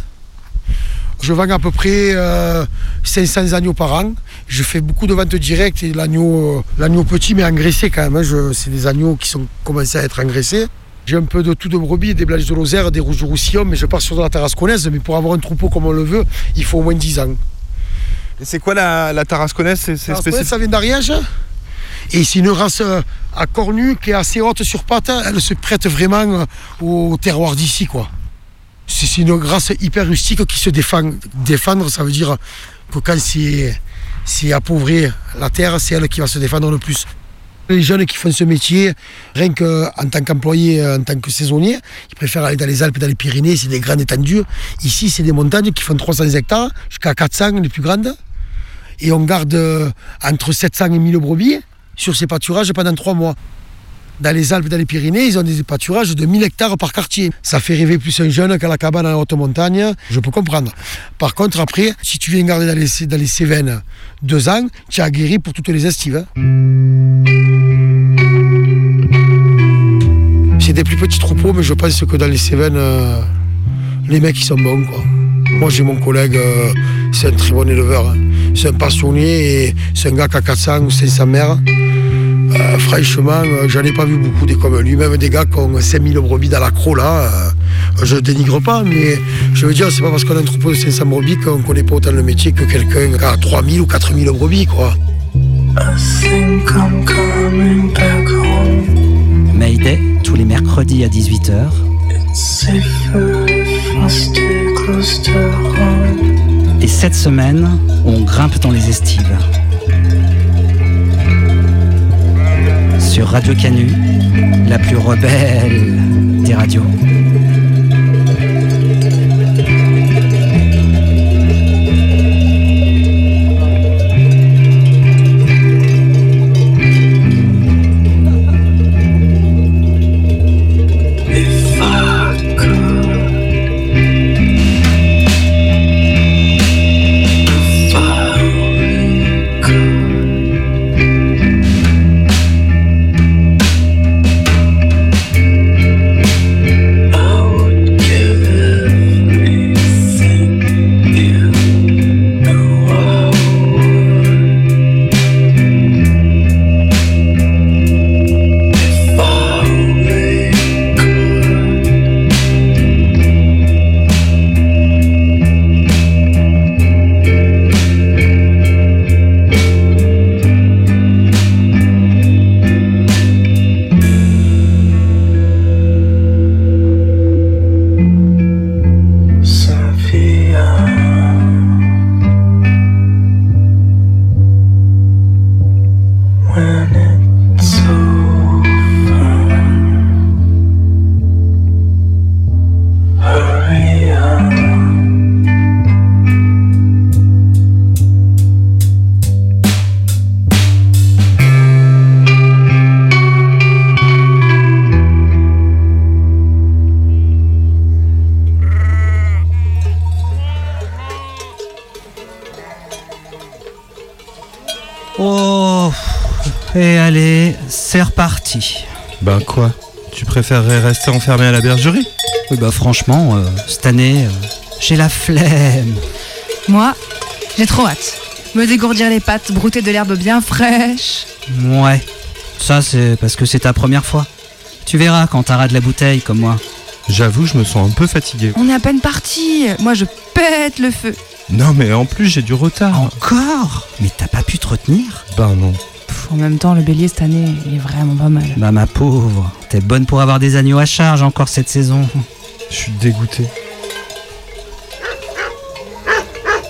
Je vends à peu près euh, 500 agneaux par an. Je fais beaucoup de ventes directes et l'agneau, euh, l'agneau petit mais engraissé quand même. hein. Je- c'est des agneaux qui sont commencés à être engraissés. J'ai un peu de tout de brebis, des blanches de Lozère, des rouges de Roussillon, mais je pars sur de la tarasconnaise. Mais pour avoir un troupeau comme on le veut, il faut au moins 10 ans. Et c'est quoi la, la tarasconnaise C'est c'est spécifique? ça vient d'Ariège. Et c'est une race euh, à cornu qui est assez haute sur pattes. Elle se prête vraiment euh, au terroir d'ici, quoi. C'est une race hyper rustique qui se défend. Défendre, ça veut dire que quand c'est appauvri la terre, c'est elle qui va se défendre le plus. Les jeunes qui font ce métier, rien qu'en tant qu'employé, en tant que saisonnier, ils préfèrent aller dans les Alpes, dans les Pyrénées, c'est des grandes étendues. Ici, c'est des montagnes qui font 300 hectares, jusqu'à 400 les plus grandes et on garde euh, entre 700 et 1000 brebis sur ces pâturages pendant trois mois. Dans les Alpes, dans les Pyrénées, ils ont des pâturages de 1000 hectares par quartier. Ça fait rêver plus un jeune qu'à la cabane en haute montagne, je peux comprendre. Par contre, après, si tu viens garder dans les, dans Cévennes deux ans, tu as guéri pour toutes les estives. hein. C'est des plus petits troupeaux, mais je pense que dans les Cévennes, euh, les mecs, ils sont bons. Moi, j'ai mon collègue, euh, c'est un très bon éleveur. hein. C'est un passionné et c'est un gars qui a 400 ou 500 mères. Euh, franchement, euh, j'en ai pas vu beaucoup des comme lui. Même des gars qui ont 5000 brebis dans l'accro, là. euh, je dénigre pas, mais je veux dire, c'est pas parce qu'on a un troupeau de 500 brebis qu'on connaît pas autant le métier que quelqu'un qui a 3000 ou 4000 brebis, quoi. Mayday, tous les mercredis à 18h. Et cette semaine, on grimpe dans les estives. Sur Radio Canu, la plus rebelle des radios. Ben quoi? Tu préférerais rester enfermé à la bergerie? Oui, bah franchement, euh, cette année, euh, j'ai la flemme. Moi, j'ai trop hâte. Me dégourdir les pattes, brouter de l'herbe bien fraîche. Ouais, ça c'est parce que c'est ta première fois. Tu verras quand t'auras de la bouteille comme moi. J'avoue, je me sens un peu fatigué. On est à peine parti. Moi, je pète le feu. Non, mais en plus, j'ai du retard. Encore? Mais t'as pas pu te retenir? Ben non. En même temps, le bélier cette année, il est vraiment pas mal. Bah ma pauvre, t'es bonne pour avoir des agneaux à charge encore cette saison. Je suis dégoûté.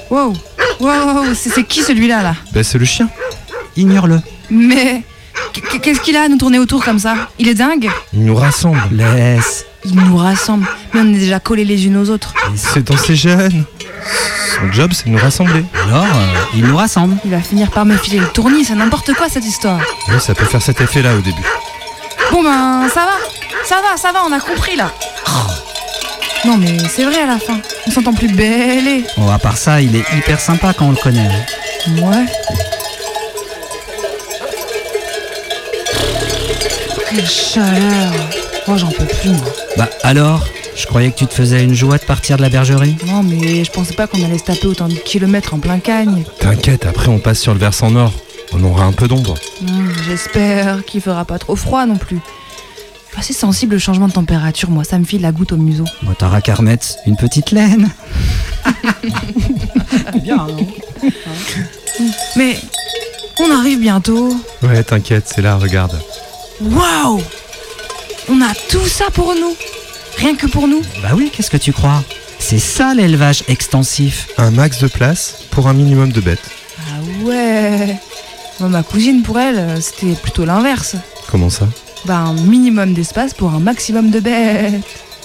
Wow, wow, c'est c'est qui celui-là là? Ben c'est le chien. Ignore-le. Mais qu- qu'est-ce qu'il a à nous tourner autour comme ça? Il est dingue? Il nous rassemble. Laisse. Il nous rassemble. Mais on est déjà collés les unes aux autres. C'est dans ses gènes. Son job, c'est de nous rassembler. Alors, euh, il nous rassemble. Il va finir par me filer le tournis, c'est n'importe quoi cette histoire. Oui, ça peut faire cet effet-là au début. Bon ben, ça va, ça va, ça va, on a compris là. Oh. Non mais c'est vrai à la fin, on s'entend plus belle. Bon, à part ça, il est hyper sympa quand on le connaît. Ouais. Quelle chaleur. Oh j'en peux plus moi. Bah alors? Je croyais que tu te faisais une joie de partir de la bergerie. Non mais je pensais pas qu'on allait se taper autant de kilomètres en plein cagne. T'inquiète, après on passe sur le versant nord. On aura un peu d'ombre. Hmm, J'espère qu'il fera pas trop froid non plus. Je suis assez sensible au changement de température, moi, ça me file la goutte au museau. Bon, t'auras qu'à remettre une petite laine. Bien, non Mais on arrive bientôt. Ouais, t'inquiète, c'est là, regarde. Waouh On a tout ça pour nous Rien que pour nous Bah oui, qu'est-ce que tu crois? C'est ça l'élevage extensif. Un max de place pour un minimum de bêtes. Ah ouais Bon, Ma cousine, pour elle, c'était plutôt l'inverse. Comment ça? Bah un minimum d'espace pour un maximum de bêtes.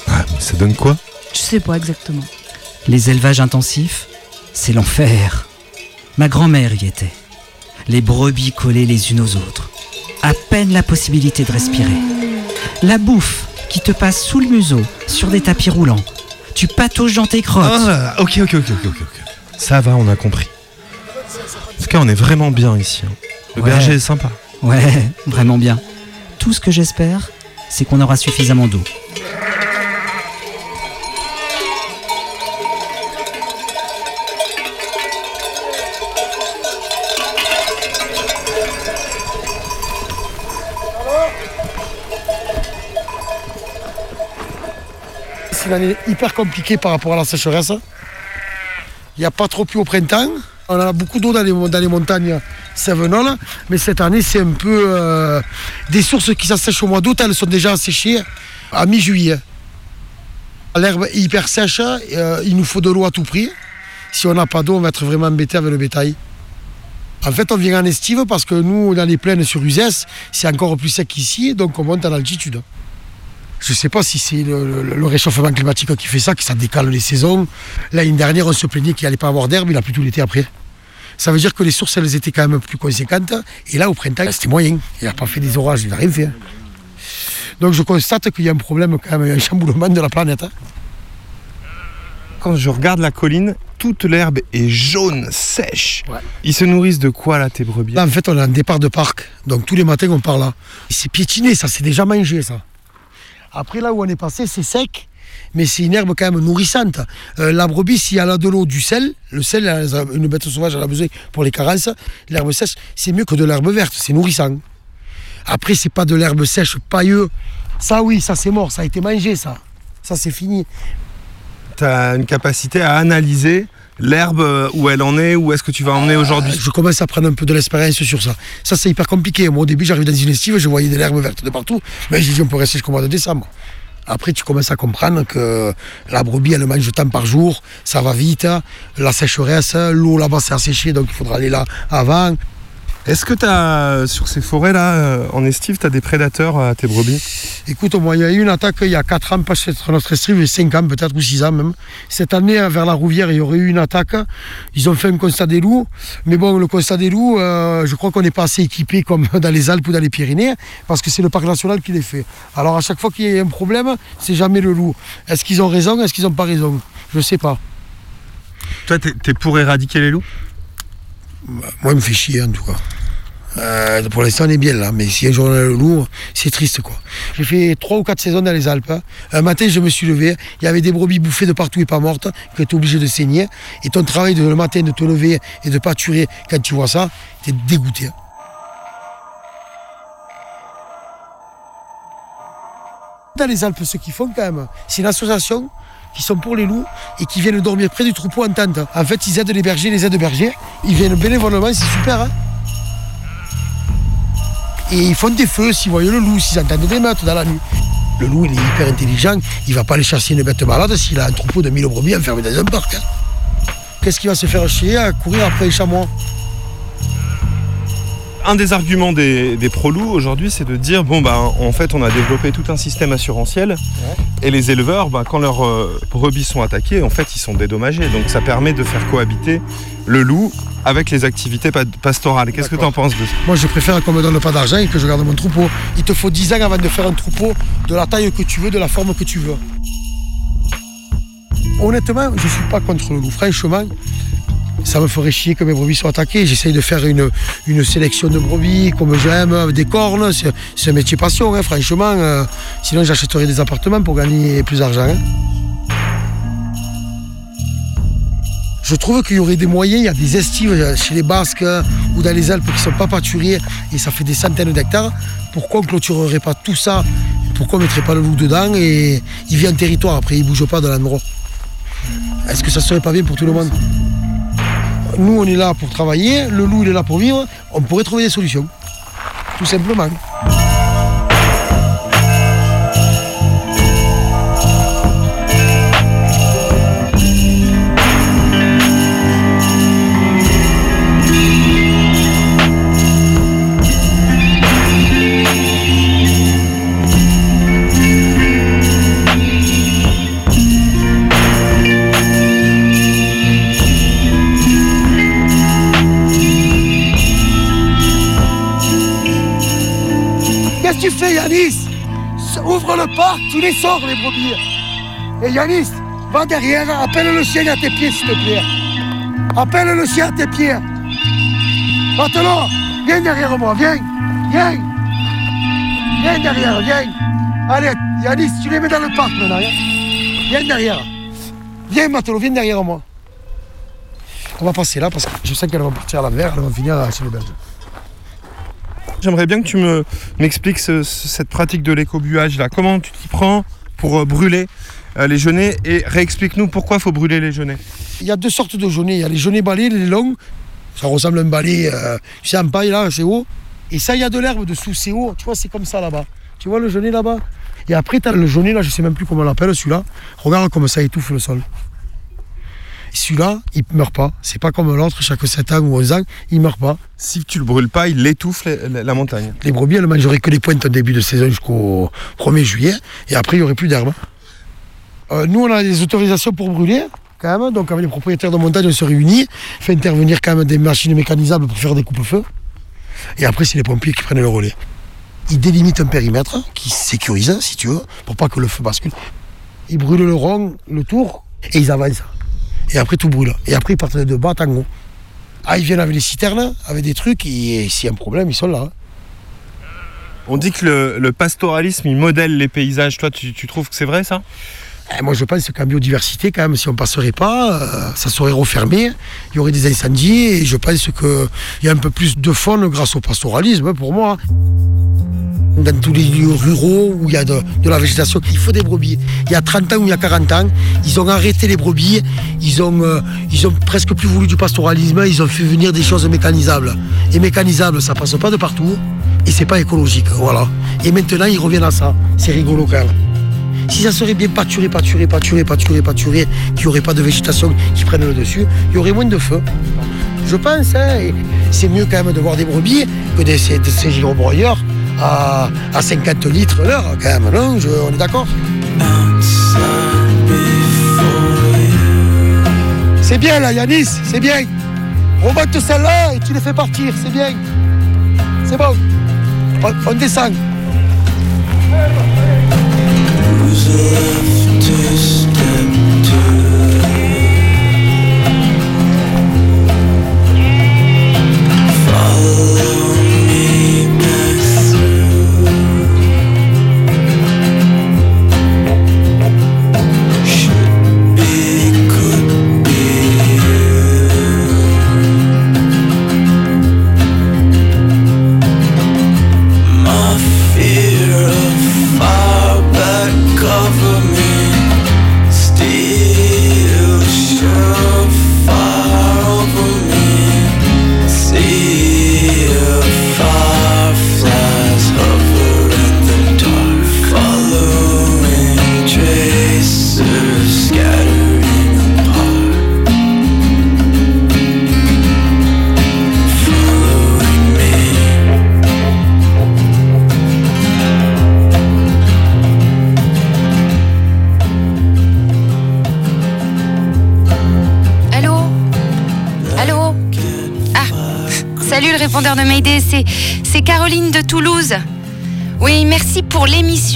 Ah, mais ça donne quoi? Je sais pas exactement. Les élevages intensifs, c'est l'enfer. Ma grand-mère y était. Les brebis collées les unes aux autres. À peine la possibilité de respirer. La bouffe qui te passe sous le museau, sur des tapis roulants. Tu patauges dans tes crottes. Ah, ok, ok, ok, ok, ok. ok. Ça va, on a compris. En tout cas, on est vraiment bien ici. hein. Le Ouais. berger est sympa. Ouais, vraiment bien. Tout ce que j'espère, c'est qu'on aura suffisamment d'eau. Une année hyper compliquée par rapport à la sécheresse. Il n'y a pas trop plu au printemps. On a beaucoup d'eau dans les, dans les montagnes Sévenoles, mais cette année, c'est un peu euh, des sources qui s'assèchent au mois d'août, elles sont déjà asséchées à mi-juillet. L'herbe est hyper sèche, euh, il nous faut de l'eau à tout prix. Si on n'a pas d'eau, on va être vraiment embêté avec le bétail. En fait, on vient en estive parce que nous, dans les plaines sur Uzès, c'est encore plus sec qu'ici, donc on monte en altitude. Je ne sais pas si c'est le, le- le réchauffement climatique qui fait ça, que ça décale les saisons. L'année dernière, on se plaignait qu'il n'allait pas avoir d'herbe, il a plus tout l'été après. Ça veut dire que les sources, elles étaient quand même plus conséquentes. Et là, au printemps, c'était moyen. Il n'a pas fait des orages, il n'a rien fait. hein. Donc je constate qu'il y a un problème, quand même, un chamboulement de la planète. hein. Quand je regarde la colline, toute l'herbe est jaune, sèche. Ils se nourrissent de quoi là, tes brebis? Là, en fait, on a un départ de parc. Donc tous les matins, on part là. C'est piétiné, ça, c'est déjà mangé, ça. Après, là où on est passé, c'est sec, mais c'est une herbe quand même nourrissante. Euh, la brebis, si elle a de l'eau, du sel, le sel, une bête sauvage, elle a besoin pour les carences. L'herbe sèche, c'est mieux que de l'herbe verte, c'est nourrissant. Après, c'est pas de l'herbe sèche pailleux. Ça, oui, ça, c'est mort, ça a été mangé, ça. Ça, c'est fini. Tu as une capacité à analyser l'herbe, euh, où elle en est, où est-ce que tu vas emmener aujourd'hui Je commence à prendre un peu de l'expérience sur ça. Ça, c'est hyper compliqué. Moi, au début, j'arrive dans une estive, je voyais de l'herbe verte de partout. Mais j'ai dit, on peut rester jusqu'au mois de décembre. Après, tu commences à comprendre que la brebis, elle mange tant par jour, ça va vite. La sécheresse, l'eau là-bas, c'est asséché, donc il faudra aller là avant. Est-ce que tu as, sur ces forêts-là, euh, en estive, tu as des prédateurs à tes brebis? Écoute, moi, il y a eu une attaque il y a 4 ans, pas sur notre estive, il y a 5 ans peut-être, ou 6 ans même. Cette année, vers la Rouvière, il y aurait eu une attaque. Ils ont fait un constat des loups. Mais bon, le constat des loups, euh, je crois qu'on n'est pas assez équipé comme dans les Alpes ou dans les Pyrénées, parce que c'est le parc national qui les fait. Alors à chaque fois qu'il y a un problème, c'est jamais le loup. Est-ce qu'ils ont raison Est-ce qu'ils n'ont pas raison? Je ne sais pas. Toi, tu es, pour éradiquer les loups? Moi, il me fait chier en tout cas. Euh, pour l'instant, on est bien là, mais si un jour on loup, c'est triste quoi. J'ai fait trois ou quatre saisons dans les Alpes. hein. Un matin, je me suis levé, il y avait des brebis bouffées de partout et pas mortes, que tu es obligé de saigner. Et ton travail de, le matin de te lever et de pâturer quand tu vois ça, tu es dégoûté. hein. Dans les Alpes, ce qu'ils font quand même, c'est une association qui sont pour les loups et qui viennent dormir près du troupeau en tente. En fait, ils aident les bergers, les aides bergers. Ils viennent bénévolement, c'est super. hein. et ils font des feux s'ils voient le loup, s'ils entendent des meutes dans la nuit. Le loup, il est hyper intelligent. Il va pas aller chasser une bête malade s'il a un troupeau de 1000 brebis enfermé dans un parc. hein. Qu'est-ce qu'il va se faire chier à courir après les chamois? Un des arguments des, des pro-loups aujourd'hui, c'est de dire bon, bah, en fait, on a développé tout un système assurantiel et les éleveurs, bah, quand leurs euh, brebis sont attaquées, en fait, ils sont dédommagés. Donc, ça permet de faire cohabiter le loup avec les activités pa- pastorales. Qu'est-ce que tu en penses de ça? Moi, je préfère qu'on me donne pas d'argent et que je garde mon troupeau. Il te faut 10 ans avant de faire un troupeau de la taille que tu veux, de la forme que tu veux. Honnêtement, je ne suis pas contre le loup. Franchement, ça me ferait chier que mes brebis soient attaquées. J'essaye de faire une, une sélection de brebis comme j'aime, des cornes. C'est un métier passion, hein, franchement. euh, sinon, j'achèterais des appartements pour gagner plus d'argent. hein. Je trouve qu'il y aurait des moyens, il y a des estives chez les Basques euh, ou dans les Alpes qui ne sont pas pâturées et ça fait des centaines d'hectares. Pourquoi on ne clôturerait pas tout ça? Pourquoi on ne mettrait pas le loup dedans? Et il vit en territoire après, il ne bouge pas de l'endroit Est-ce que ça serait pas bien pour tout le monde? Nous, on est là pour travailler, le loup, il est là pour vivre. On pourrait trouver des solutions, tout simplement. Ouvre le parc, tu les sors, les brebis. Et Yanis, va derrière, appelle le chien à tes pieds, s'il te plaît. Appelle le chien à tes pieds. Maintenant, viens derrière moi, viens, viens. Viens derrière, viens. Allez, Yanis, tu les mets dans le parc maintenant. hein. Viens derrière. Viens, Matelot, viens derrière moi. On va passer là parce que je sais qu'elles vont partir à l'envers, elles vont finir chez les Belges. J'aimerais bien que tu me m'expliques ce- ce- cette pratique de l'écobuage là. Comment tu t'y prends pour euh, brûler euh, les genêts? Et réexplique-nous pourquoi il faut brûler les genêts. Il y a deux sortes de genêts. Il y a les genêts balais, les longs. Ça ressemble à un balai, euh, en paille là, c'est haut. Et ça, il y a de l'herbe dessous, c'est haut. Tu vois, c'est comme ça là-bas. Tu vois le genêt là-bas? Et après, tu as le genêt là, je sais même plus comment on l'appelle celui-là. Regarde comme ça étouffe le sol. Celui-là, il ne meurt pas. C'est pas comme l'autre, chaque 7 ans ou 11 ans, il meurt pas. Si tu le brûles pas, il étouffe la, la- la montagne. Les brebis, elles mangeraient que les pointes au début de saison jusqu'au 1er juillet. Et après, il n'y aurait plus d'herbe. Euh, nous, on a des autorisations pour brûler, quand même. Donc, avec les propriétaires de montagne, on se réunit, fait intervenir quand même des machines mécanisables pour faire des coupes-feux. Et après, c'est les pompiers qui prennent le relais. Ils délimitent un périmètre qui sécurise, si tu veux, pour pas que le feu bascule. Ils brûlent le rond, le tour, et ils avancent. Et après, tout brûle. Et après, ils partent de bas haut. Ah, ils viennent avec les citernes, avec des trucs, et s'il y a un problème, ils sont là. hein. On dit que le, le pastoralisme, il modèle les paysages. Toi, tu, tu trouves que c'est vrai ça? Eh, Moi, je pense qu'en biodiversité, quand même, si on ne passerait pas, euh, ça serait refermé, il y aurait des incendies, et je pense qu'il y a un peu plus de faune grâce au pastoralisme, hein, pour moi. Dans tous les lieux ruraux où il y a de, la végétation, il faut des brebis. Il y a 30 ans ou il y a 40 ans, ils ont arrêté les brebis, ils ont, euh, ils ont presque plus voulu du pastoralisme, ils ont fait venir des choses mécanisables. Et mécanisables, ça passe pas de partout, et c'est pas écologique, voilà. Et maintenant, ils reviennent à ça. C'est rigolo quand même. Si ça serait bien pâturé, pâturé, pâturé, pâturé, pâturé, qu'il n'y aurait pas de végétation qui prenne le dessus, il y aurait moins de feu. Je pense, hein, c'est mieux quand même de voir des brebis que de ces, ces à, à 50 litres l'heure, quand même, non? Je- On est d'accord? C'est bien là, Yanis, c'est bien. Remonte celle-là et tu les fais partir, c'est bien. C'est bon. On, on descend.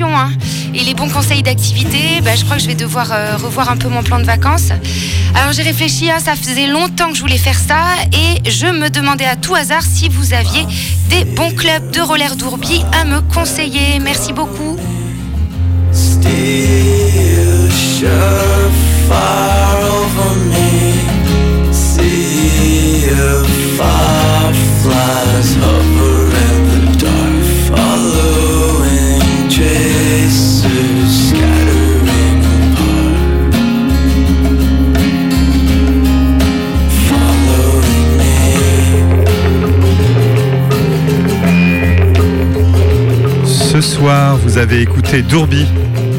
Hein. et les bons conseils d'activité. Bah, je crois que je vais devoir euh, revoir un peu mon plan de vacances. Alors j'ai réfléchi, hein, ça faisait longtemps que je voulais faire ça et je me demandais à tout hasard si vous aviez des bons clubs de roller d'Ourbi à me conseiller. Merci beaucoup. Ce vous avez écouté Dourbi,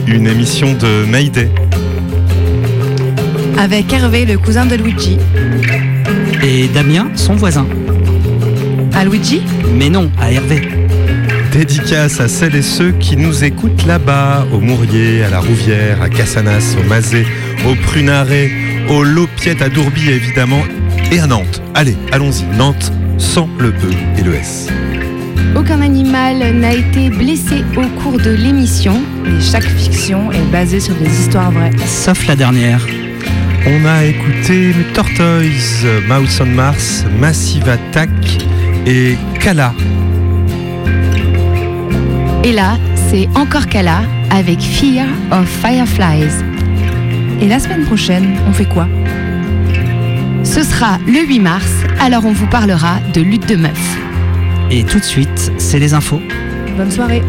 une émission de Mayday. Avec Hervé, le cousin de Luigi. Et Damien, son voisin. À Luigi Mais non, à Hervé. Dédicace à celles et ceux qui nous écoutent là-bas, au Mourier, à la Rouvière, à Cassanas, au Mazet, au Prunaret, au Lopiette, à Dourbi évidemment, et à Nantes. Allez, allons-y, Nantes, sans le E et le S. Aucun animal n'a été blessé au cours de l'émission. Et chaque fiction est basée sur des histoires vraies. Sauf la dernière. On a écouté Tortoise, Mouse on Mars, Massive Attack et Kala. Et là, c'est encore Kala avec Fear of Fireflies. Et la semaine prochaine, on fait quoi? Ce sera le 8 mars, alors on vous parlera de lutte de meufs. Et tout de suite, c'est les infos. Bonne soirée